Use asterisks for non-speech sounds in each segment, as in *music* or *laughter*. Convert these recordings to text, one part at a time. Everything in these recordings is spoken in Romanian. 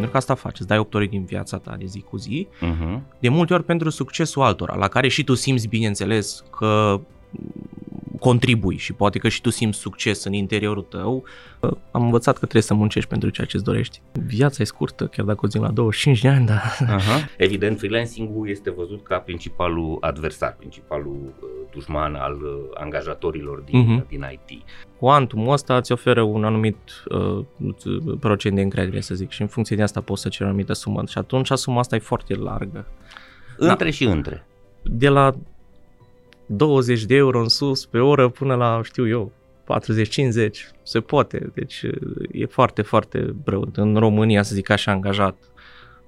pentru că asta faci, îți dai 8 ore din viața ta de zi cu zi, Mhm. de multe ori pentru succesul altora, la care și tu simți, bineînțeles, că contribui și poate că și tu simți succes în interiorul tău. Am învățat că trebuie să muncești pentru ceea ce îți dorești. Viața e scurtă, chiar dacă o zic la 25 de ani, dar Aha. *laughs* Evident, freelancing-ul este văzut ca principalul adversar, principalul uh, dușman al uh, angajatorilor din, Mhm. din IT. cuantumul ăsta îți oferă un anumit uh, procent de încredere, să zic, și în funcție de asta poți să ceri o anumită sumă. Și atunci suma asta e foarte largă. Între și între. De la 20 de euro în sus pe oră până la, știu eu, 40-50, se poate. Deci e foarte, foarte brău. În România, să zic așa, angajat,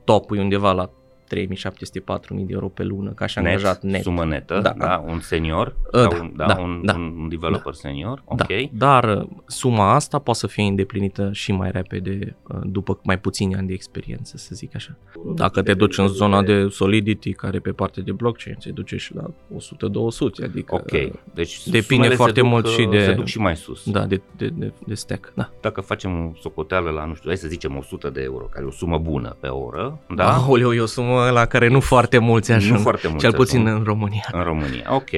topul e undeva la 3700-4000 de euro pe lună, ca și angajat net. Sumă netă, Da. da, da un senior, Uh, sau da, un, da, da, un, da. un developer senior, ok. Da, dar uh, suma asta poate să fie îndeplinită și mai repede uh, după mai puțini ani de experiență, să zic așa. Dacă te duci în zona de Solidity, care pe partea de blockchain, se duce și la 100-200, adică Ok, deci depinde sumele foarte se duc, mult și uh, de- Se duc și mai sus. da, de, de, de, de stack. Da. Dacă facem o socoteală la, nu știu, hai să zicem 100 de euro, care e o sumă bună pe oră, da? Da? Aoleu, e o sumă la care nu foarte mulți ajung, nu foarte mult. cel puțin în România. în România. Ok.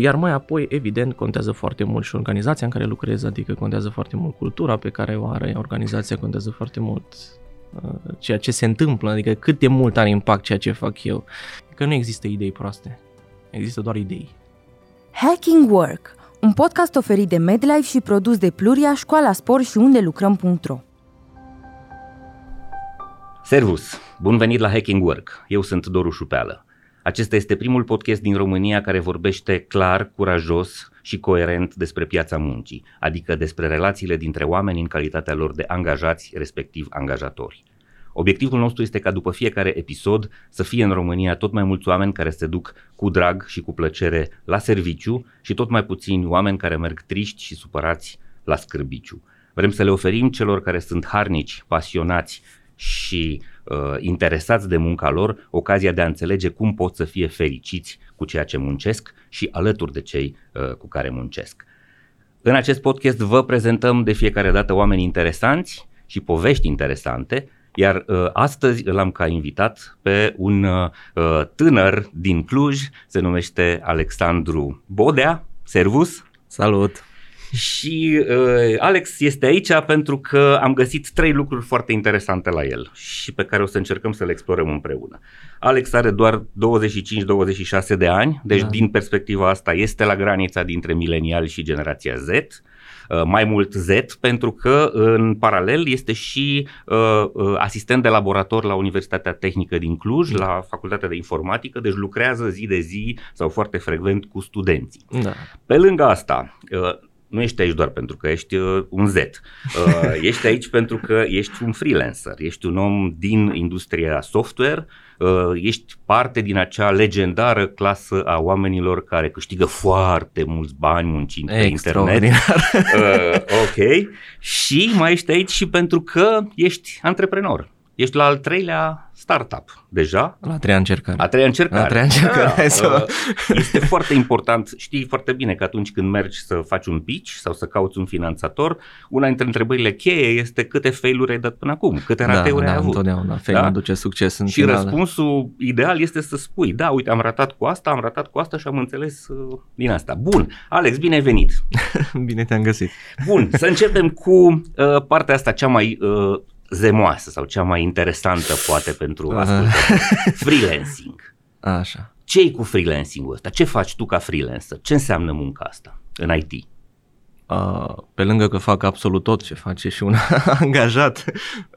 Iar mai apoi, evident, contează foarte mult și organizația în care lucrezi, adică contează foarte mult cultura pe care o are organizația, contează foarte mult uh, ceea ce se întâmplă, adică cât de mult are impact ceea ce fac eu. Că nu există idei proaste, există doar idei. Hacking Work, un podcast oferit de MedLife și produs de Pluria, Școala Sport și unde lucrăm.ro. Servus! Bun venit la Hacking Work. Eu sunt Doru Șupeală. Acesta este primul podcast din România care vorbește clar, curajos și coerent despre piața muncii, adică despre relațiile dintre oameni în calitatea lor de angajați, respectiv angajatori. Obiectivul nostru este ca după fiecare episod să fie în România tot mai mulți oameni care se duc cu drag și cu plăcere la serviciu și tot mai puțini oameni care merg triști și supărați la scârbiciu. Vrem să le oferim celor care sunt harnici, pasionați și uh, interesați de munca lor ocazia de a înțelege cum pot să fie fericiți cu ceea ce muncesc și alături de cei uh, cu care muncesc. În acest podcast vă prezentăm de fiecare dată oameni interesanți și povești interesante, iar uh, astăzi îl am ca invitat pe un uh, tânăr din Cluj, se numește Alexandru Bodea. Servus! Salut! Și uh, Alex este aici pentru că am găsit trei lucruri foarte interesante la el și pe care o să încercăm să le explorăm împreună. Alex are doar 25-26 de ani, deci Da. din perspectiva asta este la granița dintre mileniali și generația Z. Uh, mai mult Z, pentru că în paralel este și uh, uh, asistent de laborator la Universitatea Tehnică din Cluj, la Facultatea de Informatică, deci lucrează zi de zi sau foarte frecvent cu studenții. Da. Pe lângă asta, uh, nu ești aici doar pentru că ești uh, un Z. Uh, *laughs* Ești aici pentru că ești un freelancer, ești un om din industria software, uh, ești parte din acea legendară clasă a oamenilor care câștigă foarte mulți bani muncind pe internet. Extraordinar. Uh, ok. Și mai ești aici și pentru că ești antreprenor. Ești la al treilea startup deja, La a treia încercare. a treia încercare. A treia încercare, hai să- uh, Este foarte important, știi foarte bine că atunci când mergi să faci un pitch sau să cauți un finanțator, una dintre întrebările cheie este câte failuri ai dat până acum, câte da, rateuri da, ai avut. întotdeauna. Fail Da? aduce succes în Și final. răspunsul ideal este să spui, da, uite, am ratat cu asta, am ratat cu asta și am înțeles uh, din asta. Bun, Alex, bine ai venit. *laughs* Bine te-am găsit. Bun, să începem cu uh, partea asta cea mai uh, zemoasă sau cea mai interesantă poate pentru Uh. ascultători. Freelancing. Așa. ce cu freelancing-ul ăsta? Ce faci tu ca freelancer? Ce înseamnă munca asta în IT? Uh, pe lângă că fac absolut tot ce face și un *laughs* angajat,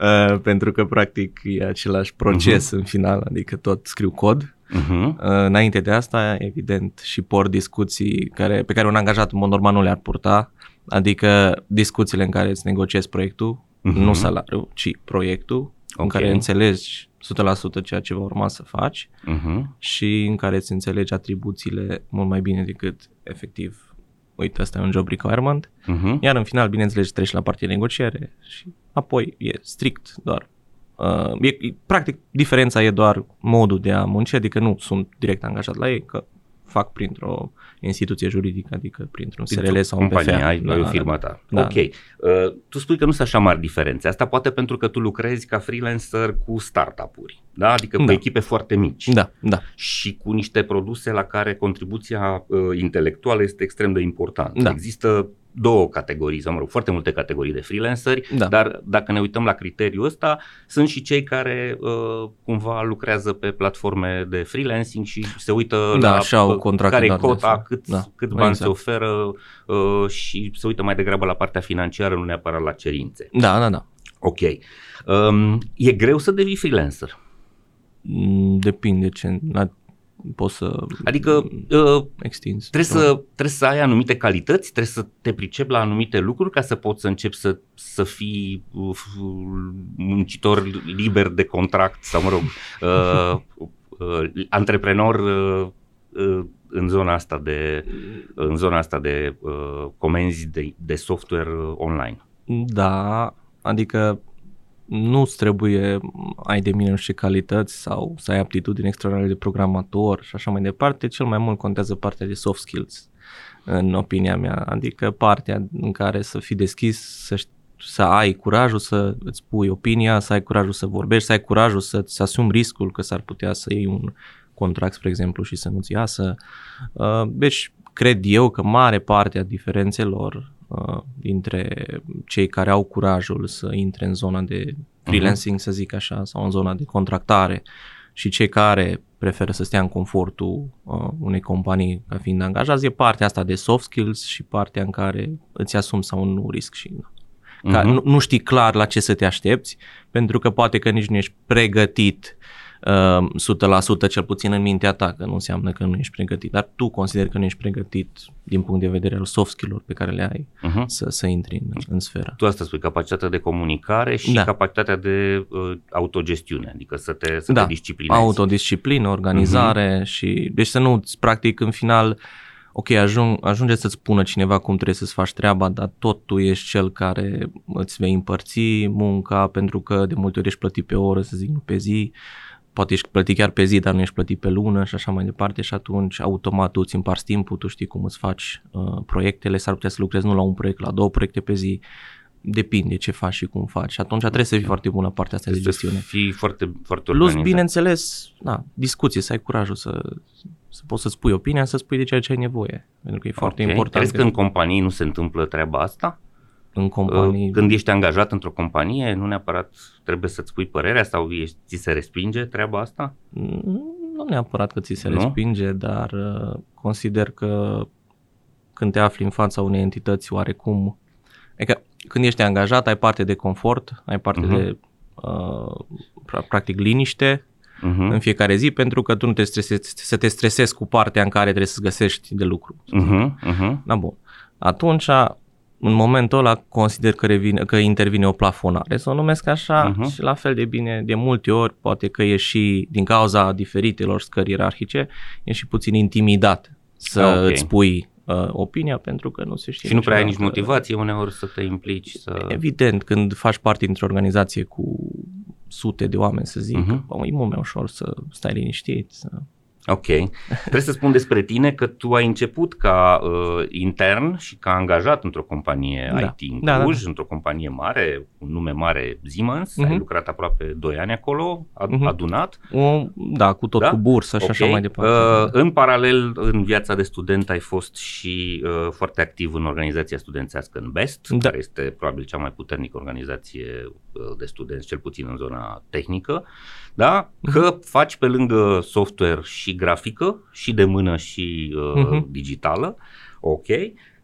uh, pentru că practic e același proces în final, adică tot scriu cod. Uh-huh. Uh, înainte de asta, evident, și por discuții care, pe care un angajat în mod normal nu le-ar purta, adică discuțiile în care îți negociezi proiectul, Mhm. nu salariul, ci proiectul, în Ok. care înțelegi 100% ceea ce va urma să faci Uh-huh. și în care îți înțelegi atribuțiile mult mai bine decât efectiv uite, asta e un job requirement, Uh-huh. iar în final, bineînțeles, treci la partea de negociere și apoi e strict doar. Uh, e, e, practic, diferența e doar modul de a munci, adică nu sunt direct angajat la ei, că fac printr-o instituție juridică, adică printr-un Printr-o SRL sau un companie, PFA. ai, Da, ai o da, firma ta. Da. Ok. Uh, tu spui că nu sunt așa mari diferențe. Asta poate pentru că tu lucrezi ca freelancer cu startup-uri, da? adică cu Da. echipe foarte mici Da, da, și cu niște produse la care contribuția uh, intelectuală este extrem de importantă. Da. Există două categorii, sau mă rog, foarte multe categorii de freelanceri, Da. dar dacă ne uităm la criteriul ăsta, sunt și cei care uh, cumva lucrează pe platforme de freelancing și se uită Da, la și au uh, contracte care e de cota, astea. cât, Da, cât bani exact. se oferă uh, și se uită mai degrabă la partea financiară, nu neapărat la cerințe. da, da, da. Ok. Um, e greu să devii freelancer. Mm, Depinde ce, la, poți să Adică uh, extinzi. Trebuie să, trebuie să ai anumite calități, trebuie să te pricepi la anumite lucruri ca să poți să începi să, să fii uh, muncitor liber de contract sau, mă rog, uh, uh, antreprenor uh, uh, în zona asta de, în zona asta de uh, comenzi de, de software uh, online. Da, adică nu trebuie ai de mine nu știu ce calități sau să ai aptitudini extraordinare de programator și așa mai departe, cel mai mult contează partea de soft skills, în opinia mea, adică partea în care să fii deschis, să, ști- să ai curajul să îți pui opinia, să ai curajul să vorbești, să ai curajul să-ți asumi riscul că s-ar putea să iei un contract, spre exemplu, și să nu-ți iasă. Uh, Deci, cred eu că mare parte a diferențelor uh, dintre cei care au curajul să intre în zona de freelancing, să zic așa, sau în zona de contractare și cei care preferă să stea în confortul uh, unei companii ca fiind angajați, e partea asta de soft skills și partea în care îți asumi sau nu risc și ca, Mhm. nu, nu știi clar la ce să te aștepți, pentru că poate că nici nu ești pregătit uh, 100% cel puțin în mintea ta, că nu înseamnă că nu ești pregătit, dar tu consideri că nu ești pregătit din punct de vedere al soft skill-uri pe care le ai Uh-huh. să, să intri în, în sferă. Tu asta spui, capacitatea de comunicare și Da. capacitatea de uh, autogestiune, adică să te, să Da. te disciplinezi. Autodisciplină, organizare uh-huh. și deci să nu practic în final ok, ajung, ajunge să-ți spună cineva cum trebuie să-ți faci treaba, dar tot tu ești cel care îți vei împărți munca pentru că de multe ori ești plătit pe oră, să zic, nu pe zi, poate ești plătit chiar pe zi, dar nu ești plătit pe lună și așa mai departe și atunci automat tu îți împarți timpul, tu știi cum îți faci uh, proiectele, s-ar putea să lucrezi nu la un proiect, la două proiecte pe zi, depinde ce faci și cum faci și atunci trebuie să fii foarte bună partea asta de Trebuie gestiune. să fii foarte, foarte Plus, organizat. bineînțeles, da, discuție, să ai curajul să, să poți să spui opinia, să spui de ceea ce ai nevoie. Pentru că e foarte Ok. important Crezi că în companii nu se întâmplă treaba asta? În companii... Uh, Când ești angajat într-o companie, nu neapărat trebuie să-ți spui părerea sau ești, ți se respinge treaba asta? Nu neapărat că ți se Nu? respinge, dar uh, consider că când te afli în fața unei entități oarecum... Adică când ești angajat, ai parte de confort, ai parte Mhm. de uh, pra- practic liniște Uh-huh. în fiecare zi pentru că tu nu te stresezi, să te stresezi cu partea în care trebuie să găsești de lucru. Uh-huh. Uh-huh. Da, bun. Atunci, în momentul ăla, consider că, revine, că intervine o plafonare, să o numesc așa, Mhm. uh-huh. și la fel de bine, de multe ori, poate că e și, din cauza diferitelor scări ierarhice, e și puțin intimidat să Ah, ok. îți spui uh, opinia, pentru că nu se știe Și nu prea ai nici niciodată. motivație uneori să te implici, să... Evident, când faci parte dintr-o organizație cu sute de oameni, să zic, Mhm. uh-huh. e mult mai ușor să stai liniștit, să Ok. Trebuie să spun despre tine că tu ai început ca uh, intern și ca angajat într-o companie Da. IT în Da, da, Cluj, da. într-o companie mare, un nume mare, Siemens. Ai Mhm. lucrat aproape 2 ani acolo, ad- Mhm. adunat. o, da, cu tot Da? cu bursă și Ok. așa mai departe. Uh, în paralel, în viața de student ai fost și uh, foarte activ în organizația studențească în BEST, Da. care este probabil cea mai puternică organizație uh, de studenți, cel puțin în zona tehnică. Da? Că faci pe lângă software și grafică, și de mână și uh, Mhm. digitală. Ok.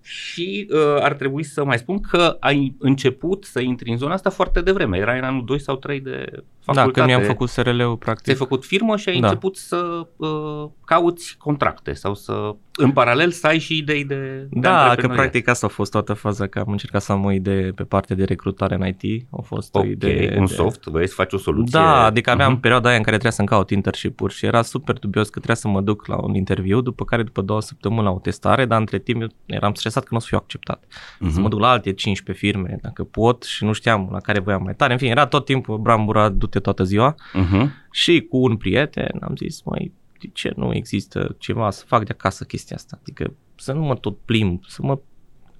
Și uh, ar trebui să mai spun că ai început să intri în zona asta foarte devreme. Era în anul 2 sau 3 de facultate. Da, când mi-am făcut SRL-ul, practic. Ți-ai făcut firmă și ai Da. început să uh, cauți contracte sau să, în paralel, să ai și idei de, de Da, că antreprenoriat. practic asta a fost toată faza, că am încercat să am o idee pe partea de recrutare în IT. A fost o Ok, idee un de... soft, vrei să faci o soluție. Da, adică aveam Mhm. perioada aia în care trebuia să-mi caut internship-uri și era super dubios că trebuia să mă duc la un interviu, după care după două săptămâni la o testare, dar între timp eu eram stresat că nu o să fiu acceptat. Mhm. Să mă duc la alte 15 firme dacă pot și nu știam la care voiam mai tare. În fine, era tot timpul brambura, du-te toată ziua Mhm. și cu un prieten am zis, măi, de ce nu există ceva să fac de acasă chestia asta? Adică să nu mă tot plimb, să mă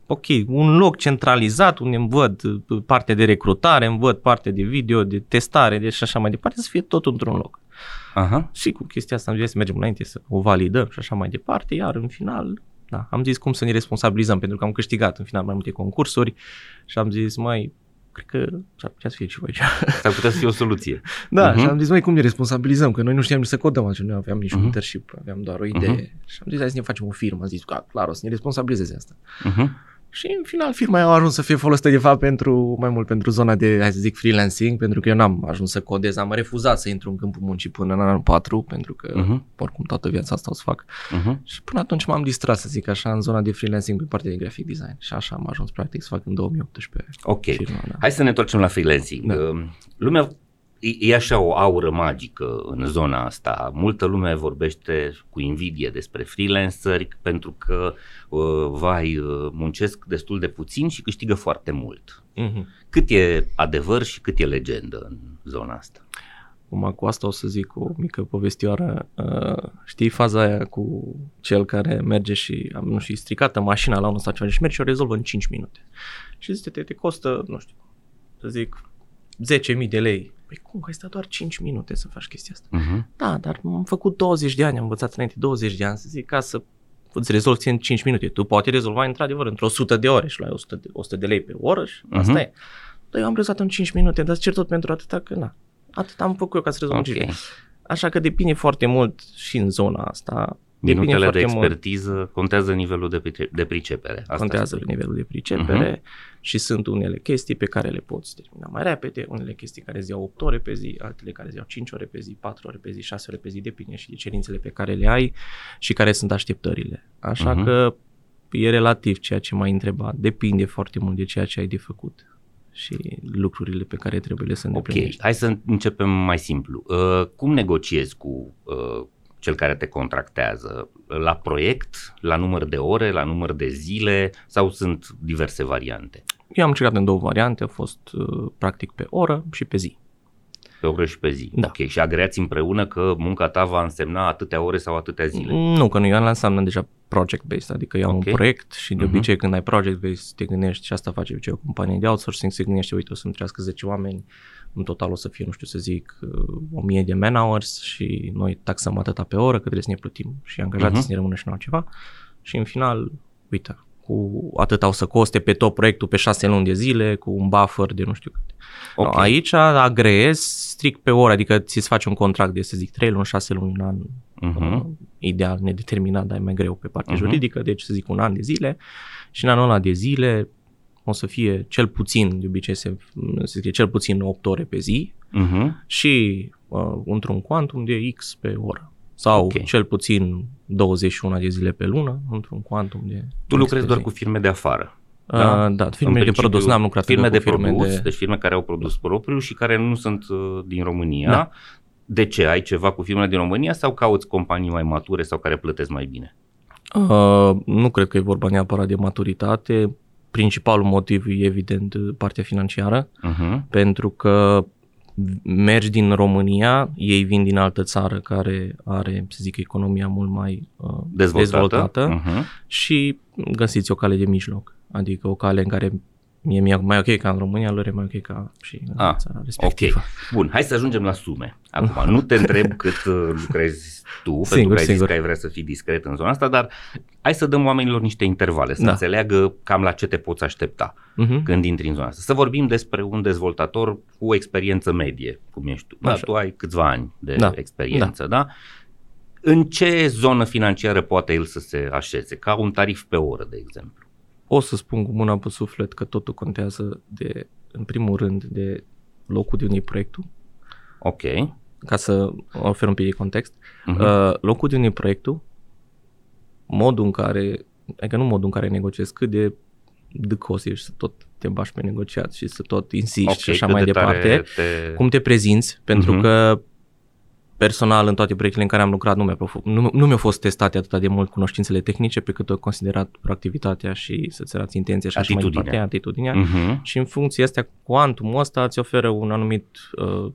ok, un loc centralizat unde îmi văd uh, partea de recrutare, îmi văd partea de video, de testare, de și așa mai departe, să fie tot într-un loc. Aha. Și cu chestia asta am zis să mergem înainte să o validăm și așa mai departe, iar în final, da, am zis cum să ne responsabilizăm, pentru că am câștigat în final mai multe concursuri și am zis, mai cred că s-ar putea să fie ceva aici. S-ar putea să fie o soluție. *laughs* Da, Mhm. și am zis, mai cum ne responsabilizăm, că noi nu știam nici să codăm, atunci nu aveam nici un Mhm. internship, aveam doar o idee. Mhm. Și am zis, hai să ne facem o firmă, am zis, că clar, o să ne responsabilizeze asta. Mhm. Și în final firma a ajuns să fie folosită de fapt pentru, mai mult pentru zona de, hai să zic, freelancing, pentru că eu n-am ajuns să codez, am refuzat să intru în câmpul muncii până în anul 4, pentru că Mhm. oricum toată viața asta o să fac. Mhm. Și până atunci m-am distrat, să zic așa, în zona de freelancing pe partea de graphic design. Și așa am ajuns practic să fac în 2018 Ok. firma, da. Hai să ne întoarcem la freelancing. Da. Uh, Lumea e, e așa o aură magică în zona asta. Multă lume vorbește cu invidie despre freelanceri pentru că, uh, vai, uh, muncesc destul de puțin și câștigă foarte mult. Mhm. Cât e adevăr și cât e legendă în zona asta? Acum cu asta o să zic o mică povestioară. Uh, știi faza aia cu cel care merge și am nu știu, stricată mașina la unul sau ceva și merge și o rezolvă în 5 minute. Și zice, te, te costă, nu știu, să zic, 10.000 de lei. Păi cum, că ai stat doar 5 minute să faci chestia asta? Uh-huh. Da, dar am făcut 20 de ani, am învățat înainte 20 de ani, să zic, ca să îți rezolvi ție în 5 minute. Tu poate rezolva într-adevăr într-o 100 de ore și luai 100 de, 100 de lei pe oră și asta Mhm. e. Dar eu am rezolvat în 5 minute, dar îți cer tot pentru atâta că na. Atât am făcut eu ca să rezolv în 5 Ok. minute. Așa că depinde foarte mult și în zona asta. Depinde Minutele de foarte mult. expertiză contează nivelul de, price- de pricepere. Asta Contează spui. nivelul de pricepere și sunt unele chestii pe care le poți termina mai repede, unele chestii care îți iau 8 ore pe zi, altele care îți iau 5 ore pe zi, 4 ore pe zi, 6 ore pe zi, depinde și de cerințele pe care le ai și care sunt așteptările. Așa Mhm. că e relativ ceea ce m-ai întrebat, depinde foarte mult de ceea ce ai de făcut și lucrurile pe care trebuie le să Ok, îndeplinești. hai să începem mai simplu. Uh, cum negociezi cu uh, cel care te contractează? La proiect, la număr de ore, la număr de zile sau sunt diverse variante? Eu am încercat în două variante, a fost uh, practic pe oră și pe zi. Pe oră și pe zi. Da. Ok, și agreați împreună că munca ta va însemna atâtea ore sau atâtea zile. Nu, că nu, eu la înseamnă deja project-based, adică iau Ok. un proiect și de Mhm. obicei când ai project-based te gândești și asta face ce o companie de outsourcing, se gândește, uite, o să-mi trească 10 oameni, în total o să fie, nu știu să zic, uh, 1000 de man hours și noi taxăm atâta pe oră că trebuie să ne plătim și angajații Mhm. să ne rămână și în altceva și în final, uite, cu atâta o să coste pe tot proiectul pe 6 luni de zile, cu un buffer de nu știu cât. Ok. No, aici agreezi strict pe oră, adică ți-ți faci un contract de, să zic, 3 luni, 6 luni, un an, Mhm. uh, ideal, nedeterminat, dar e mai greu pe partea Mhm. juridică, deci să zic un an de zile și în anul ăla de zile o să fie cel puțin, de obicei se, se zice cel puțin 8 ore pe zi Mhm. și uh, într-un quantum de X pe oră. Sau Ok. cel puțin 21 de zile pe lună, într-un quantum de Tu X lucrezi pe doar zi. cu firme de afară. Uh, da? da, În firme de principiu, produs, n-am lucrat firme încă de cu firme produs, de... deci firme care au produs propriu și care nu sunt uh, din România. Da. De ce? Ai ceva cu firmele din România sau cauți companii mai mature sau care plătesc mai bine? Uh, nu cred că e vorba neapărat de maturitate. Principalul motiv e evident partea financiară, Uh-huh. pentru că mergi din România, ei vin din altă țară care are, să zic, economia mult mai uh, Dezvoltată. dezvoltată Uh-huh. și găsiți o cale de mijloc. Adică o cale în care mie mi-e mai ok ca în România, lor e mai ok ca și în Ah, țara respectivă. Ok. Bun, hai să ajungem la sume. Acum, nu te întreb *laughs* cât uh, lucrezi tu, pentru Singur, că ai zis singur. că ai vrea să fii discret în zona asta, dar hai să dăm oamenilor niște intervale, să Da. înțeleagă cam la ce te poți aștepta Mhm. când intri în zona asta. Să vorbim despre un dezvoltator cu experiență medie, cum ești tu. Da, Așa. tu ai câțiva ani de Da. experiență, da? În ce zonă financiară poate el să se așeze? Ca un tarif pe oră, de exemplu. O să spun cu mâna pe suflet că totul contează de, în primul rând, de locul de unde e proiectul, Ok. ca să ofer un pic de context. Mhm. Uh, locul de unde e proiectul, modul în care, adică nu modul în care negociezi, cât de dăcos ești să tot te bași pe negociat și să tot insiști Ok, și așa cât mai de tare departe. Te... Cum te prezinți, pentru Mhm. că personal în toate proiectele în care am lucrat nu, mi-a, nu, nu mi-au fost testate atât de mult cunoștințele tehnice pe cât au considerat proactivitatea și să-ți arăți intenția și așa mai departe, atitudinea. Uh-huh. Și în funcție astea, cuantumul ăsta îți oferă un anumit uh,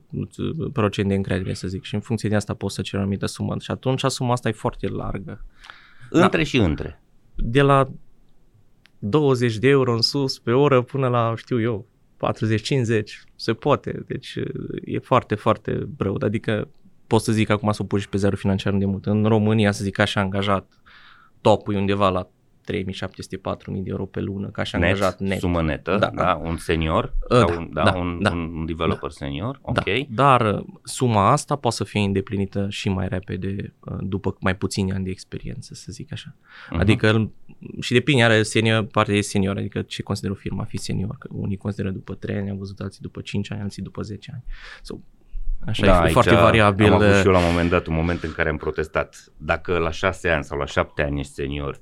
procent de încredere, să zic, și în funcție de asta poți să ceri o anumită sumă. Și atunci suma asta e foarte largă. Între da. și între. De la 20 de euro în sus pe oră până la, știu eu, 40-50, se poate. Deci e foarte, foarte brăut. Adică pot să zic acum să o pui și pe zero financiar de mult. În România, să zic așa, angajat, topul e undeva la 3.700-4.000 de euro pe lună, ca și net, angajat net. Sumă netă, da, da, un senior, uh, da, un, da, da, un, da, un developer da, senior, ok. Da, dar uh, suma asta poate să fie îndeplinită și mai repede, uh, după mai puțini ani de experiență, să zic așa. Uh-huh. Adică și depinde, are senior, partea de senior, adică ce consideră o firmă a fi senior, că unii consideră după 3 ani, am văzut alții după 5 ani, alții după 10 ani. So, Așa da, e foarte variabil. Am avut și eu la un moment dat un moment în care am protestat. Dacă la 6 ani sau la 7 ani ești senior,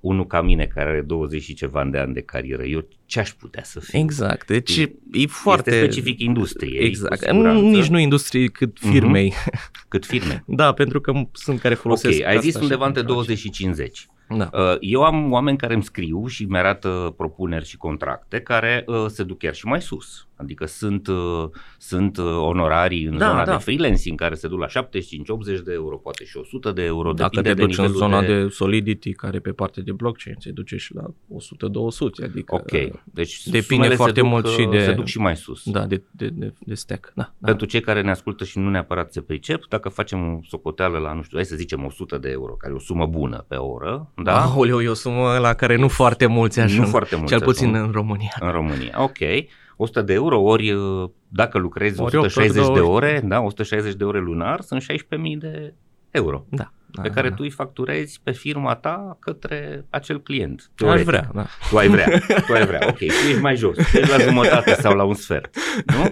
unul ca mine care are 20 și ceva de ani de carieră, eu ce aș putea să fiu? Exact, deci e, e foarte... Este specific industriei. Exact, nici nu industriei cât mhm. firmei. Mm-hmm. *laughs* Cât firme. da, pentru că sunt care folosesc Ok, ai zis undeva între 20 și 50. Da. Uh, eu am oameni care îmi scriu și mi arată propuneri și contracte care uh, se duc chiar și mai sus. Adică sunt, uh, sunt onorarii în da, zona da. de freelancing care se duc la 75-80 de euro, poate și 100 de euro. Dacă te duci în zona de... de Solidity, care pe parte de blockchain se duce și la 100-200. Adică ok, deci depinde foarte duc, mult și de... Se duc și mai sus. Da, de, de, de, de stack. Da, da. Pentru cei care ne ascultă și nu neapărat se pricep, dacă facem o socoteală la, nu știu, hai să zicem 100 de euro, care e o sumă bună pe oră, da? Aoleu, e o sumă la care nu foarte mulți ajung. Nu foarte mulți Cel puțin ajung. în România. În România, ok. 100 de euro, ori dacă lucrezi ori 160 de ore, da, 160 de ore lunar, sunt 16.000 de euro. Da. Pe da, care da. tu îi facturezi pe firma ta către acel client. Aș vrea, da. Tu ai vrea, tu ai vrea. Ok, tu ești mai jos, tu ești la jumătate sau la un sfert, nu?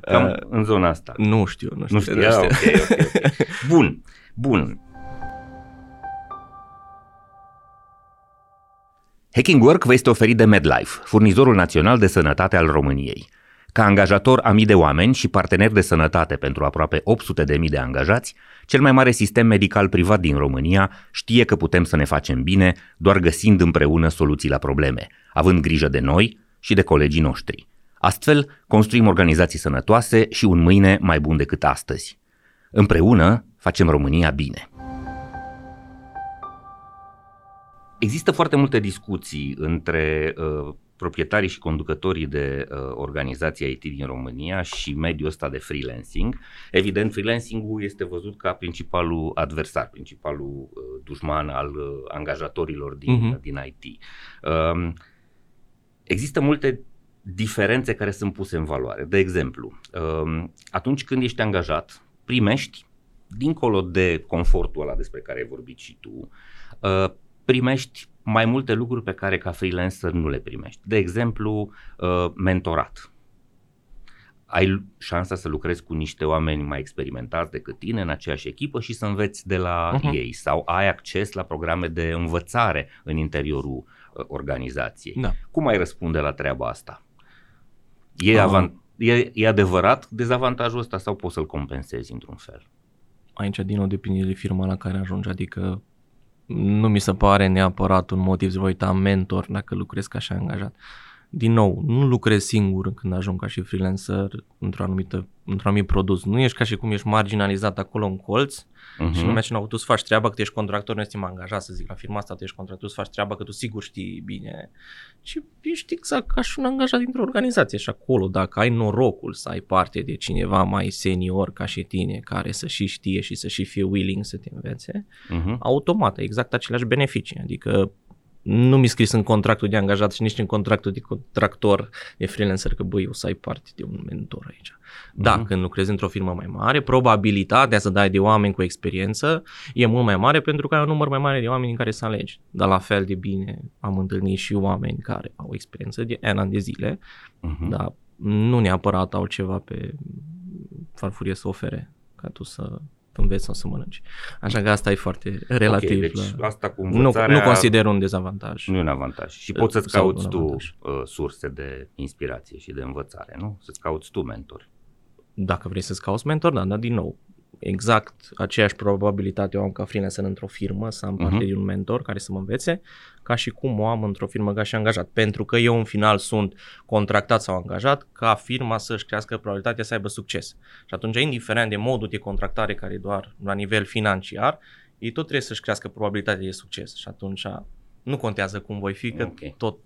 Cam *laughs* uh, în zona asta. Nu știu, nu știu. Nu știu, nu știu. Okay, okay, okay. Bun, bun. Hacking Work vă este oferit de MedLife, furnizorul național de sănătate al României. Ca angajator a mii de oameni și partener de sănătate pentru aproape 800 de mii de angajați, cel mai mare sistem medical privat din România știe că putem să ne facem bine doar găsind împreună soluții la probleme, având grijă de noi și de colegii noștri. Astfel, construim organizații sănătoase și un mâine mai bun decât astăzi. Împreună facem România bine. Există foarte multe discuții între uh, proprietarii și conducătorii de uh, organizații IT din România și mediul ăsta de freelancing. Evident, freelancing-ul este văzut ca principalul adversar, principalul uh, dușman al uh, angajatorilor din, uh-huh. din IT. Uh, există multe diferențe care sunt puse în valoare. De exemplu, uh, atunci când ești angajat, primești, dincolo de confortul ăla despre care ai vorbit și tu, uh, primești mai multe lucruri pe care ca freelancer nu le primești. De exemplu, uh, mentorat. Ai șansa să lucrezi cu niște oameni mai experimentați decât tine în aceeași echipă și să înveți de la uh-huh. ei sau ai acces la programe de învățare în interiorul uh, organizației. Da. Cum ai răspunde la treaba asta? E, uh. avant- e, e adevărat dezavantajul ăsta sau poți să-l compensezi într-un fel? Aici din nou depinde de firma la care ajungi, adică nu mi se pare neapărat un motiv să vă uita mentor dacă lucrez ca și angajat. Din nou, nu lucrez singur când ajung ca și freelancer într-o anumită, într-un anumit produs. Nu ești ca și cum ești marginalizat acolo în colț uh-huh. și lumea ce tu să faci treaba că tu ești contractor, nu ești angajat să zic la firma asta, tu ești contractor, să faci treaba că tu sigur știi bine. Și ești exact ca și un angajat dintr-o organizație și acolo dacă ai norocul să ai parte de cineva mai senior ca și tine, care să și știe și să și fie willing să te învețe, uh-huh. automat, exact aceleași beneficii. Adică nu mi scris în contractul de angajat și nici în contractul de contractor de freelancer că băi, o să ai parte de un mentor aici. Da, uh-huh. când lucrezi într-o firmă mai mare, probabilitatea să dai de oameni cu experiență e mult mai mare pentru că ai un număr mai mare de oameni în care să alegi. Dar la fel de bine am întâlnit și oameni care au experiență de ani de zile, uh-huh. dar nu neapărat au ceva pe farfurie să ofere ca tu să înveți sau să mănânci. Așa că asta e foarte relativ. Okay, deci la... asta cu învățarea... nu, nu consider un dezavantaj. Nu e un avantaj. Și poți să-ți cauți tu uh, surse de inspirație și de învățare, nu? Să-ți cauți tu mentori. Dacă vrei să-ți cauți mentor, da, dar din nou, exact aceeași probabilitate o am ca freelancer într-o firmă, să am parte Mhm. din un mentor care să mă învețe, ca și cum o am într-o firmă ca și angajat. Pentru că eu în final sunt contractat sau angajat ca firma să-și crească probabilitatea să aibă succes. Și atunci, indiferent de modul de contractare care e doar la nivel financiar, ei tot trebuie să-și crească probabilitatea de succes. Și atunci nu contează cum voi fi, că Ok. tot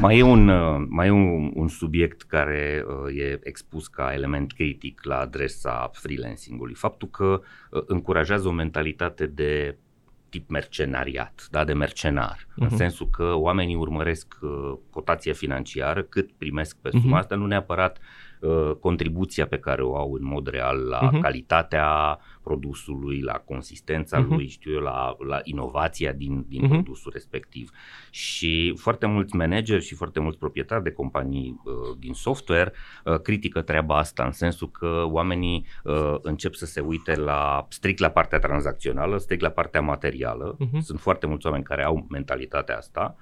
Mai e un, uh, mai e un, un subiect care uh, e expus ca element critic la adresa freelancingului. Faptul că uh, încurajează o mentalitate de tip mercenariat, da, de mercenar, uh-huh. în Mhm. sensul că oamenii urmăresc uh, cotația financiară, cât primesc pe suma Mhm. asta, nu neapărat uh, contribuția pe care o au în mod real la Mhm. calitatea produsului, la consistența Mhm. lui, știu eu, la, la inovația din, din Mhm. produsul respectiv. Și foarte mulți manageri și foarte mulți proprietari de companii uh, din software uh, critică treaba asta în sensul că oamenii uh, încep să se uite la strict la partea tranzacțională, strict la partea materială. Mhm. Sunt foarte mulți oameni care au mentalitatea asta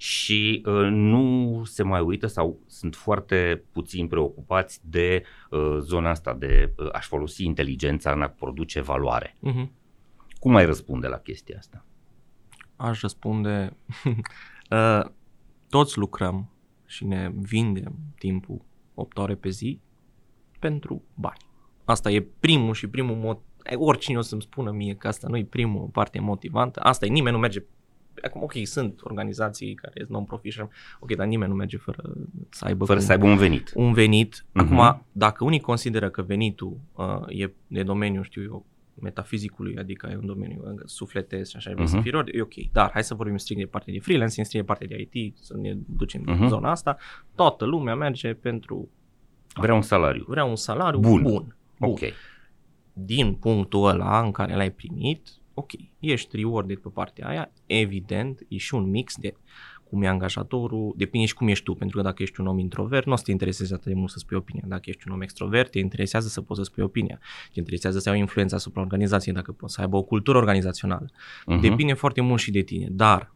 și uh, nu se mai uită sau sunt foarte puțin preocupați de uh, zona asta de uh, a-și folosi inteligența în a produce valoare. Mhm. Cum mai răspunde la chestia asta? Aș răspunde, *laughs* uh, toți lucrăm și ne vindem timpul 8 ore pe zi pentru bani. Asta e primul și primul mod. Oricine o să-mi spună mie că asta nu e primul parte motivantă, asta e, nimeni nu merge Acum, ok, sunt organizații care sunt non-profit și așa, ok, dar nimeni nu merge fără să aibă Fără cum- să aibă un venit. un venit. Mhm. Acum, dacă unii consideră că venitul uh, e de domeniul, știu eu, metafizicului, adică e un domeniu uh, sufletesc și așa, uh-huh. să Mhm. fii rod, e ok. Dar hai să vorbim strict de partea de freelancing, strict de partea de IT, să ne ducem în Mhm. zona asta. Toată lumea merge pentru Vrea un salariu. vrea un salariu Bun. bun. bun. Ok. Din punctul ăla în care l-ai primit, ok, ești rewarded pe partea aia, evident, e și un mix de cum e angajatorul, depinde și cum ești tu, pentru că dacă ești un om introvert, nu o să te intereseze atât de mult să spui opinia. Dacă ești un om extrovert, te interesează să poți să spui opinia. Te interesează să ai o influență asupra organizației, dacă poți să aibă o cultură organizațională. Mhm. Depinde foarte mult și de tine, dar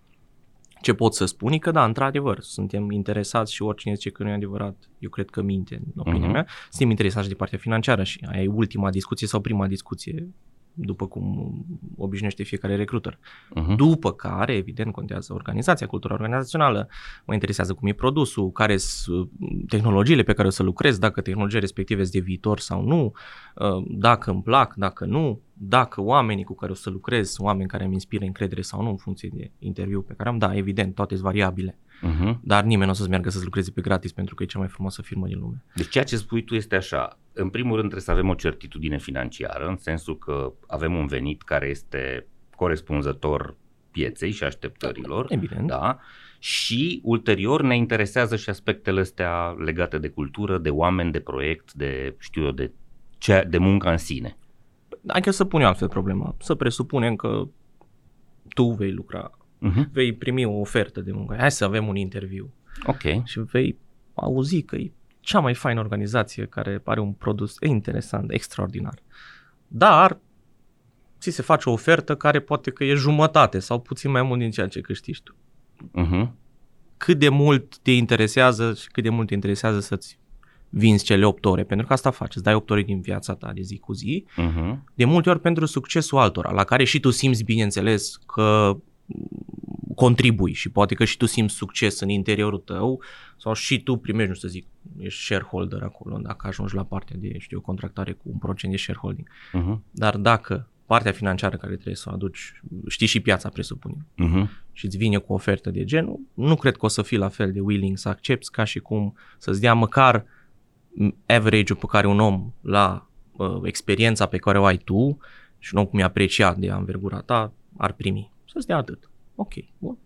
ce pot să spun e că da, într-adevăr, suntem interesați și oricine zice că nu e adevărat, eu cred că minte, în opinia Mhm. mea, suntem interesați și de partea financiară și aia e ultima discuție sau prima discuție după cum obișnuiește fiecare recruiter. Mhm. După care, evident, contează organizația, cultura organizațională, mă interesează cum e produsul, care sunt tehnologiile pe care o să lucrez, dacă tehnologiile respective sunt de viitor sau nu, uh, dacă îmi plac, dacă nu, dacă oamenii cu care o să lucrez sunt oameni care îmi inspiră încredere sau nu în funcție de interviu pe care am, da, evident, toate sunt variabile. Mhm. Dar nimeni nu o să-ți meargă să lucreze pe gratis pentru că e cea mai frumoasă firmă din lume. Deci ceea ce spui tu este așa. În primul rând trebuie să avem o certitudine financiară, în sensul că avem un venit care este corespunzător pieței și așteptărilor. Evident. Da? Și ulterior ne interesează și aspectele astea legate de cultură, de oameni, de proiect, de, știu eu, de, ce, de munca în sine. Adică să pun eu altfel problema. Să presupunem că tu vei lucra, Uh-huh. vei primi o ofertă de muncă. Hai să avem un interviu. Ok. și vei auzi că e cea mai faină organizație care are un produs interesant, extraordinar. Dar ți se face o ofertă care poate că e jumătate sau puțin mai mult din ceea ce câștigi tu. Uh-huh. Cât de mult te interesează și cât de mult te interesează să-ți vinzi cele 8 ore, pentru că asta faci, îți dai 8 ore din viața ta de zi cu zi, Uh-huh. de multe ori pentru succesul altora, la care și tu simți, bineînțeles, că contribui și poate că și tu simți succes în interiorul tău sau și tu primești, nu să zic, ești shareholder acolo, dacă ajungi la partea de, știu, eu, contractare cu un procent de shareholding. Uh-huh. Dar dacă partea financiară care trebuie să o aduci, știi și piața, presupunem, Uh-huh. și îți vine cu o ofertă de genul, nu cred că o să fii la fel de willing să accepti ca și cum să-ți dea măcar average-ul pe care un om la uh, experiența pe care o ai tu și un om cum e apreciat de anvergura ta ar primi. Să-ți dea atât. Ok, bun.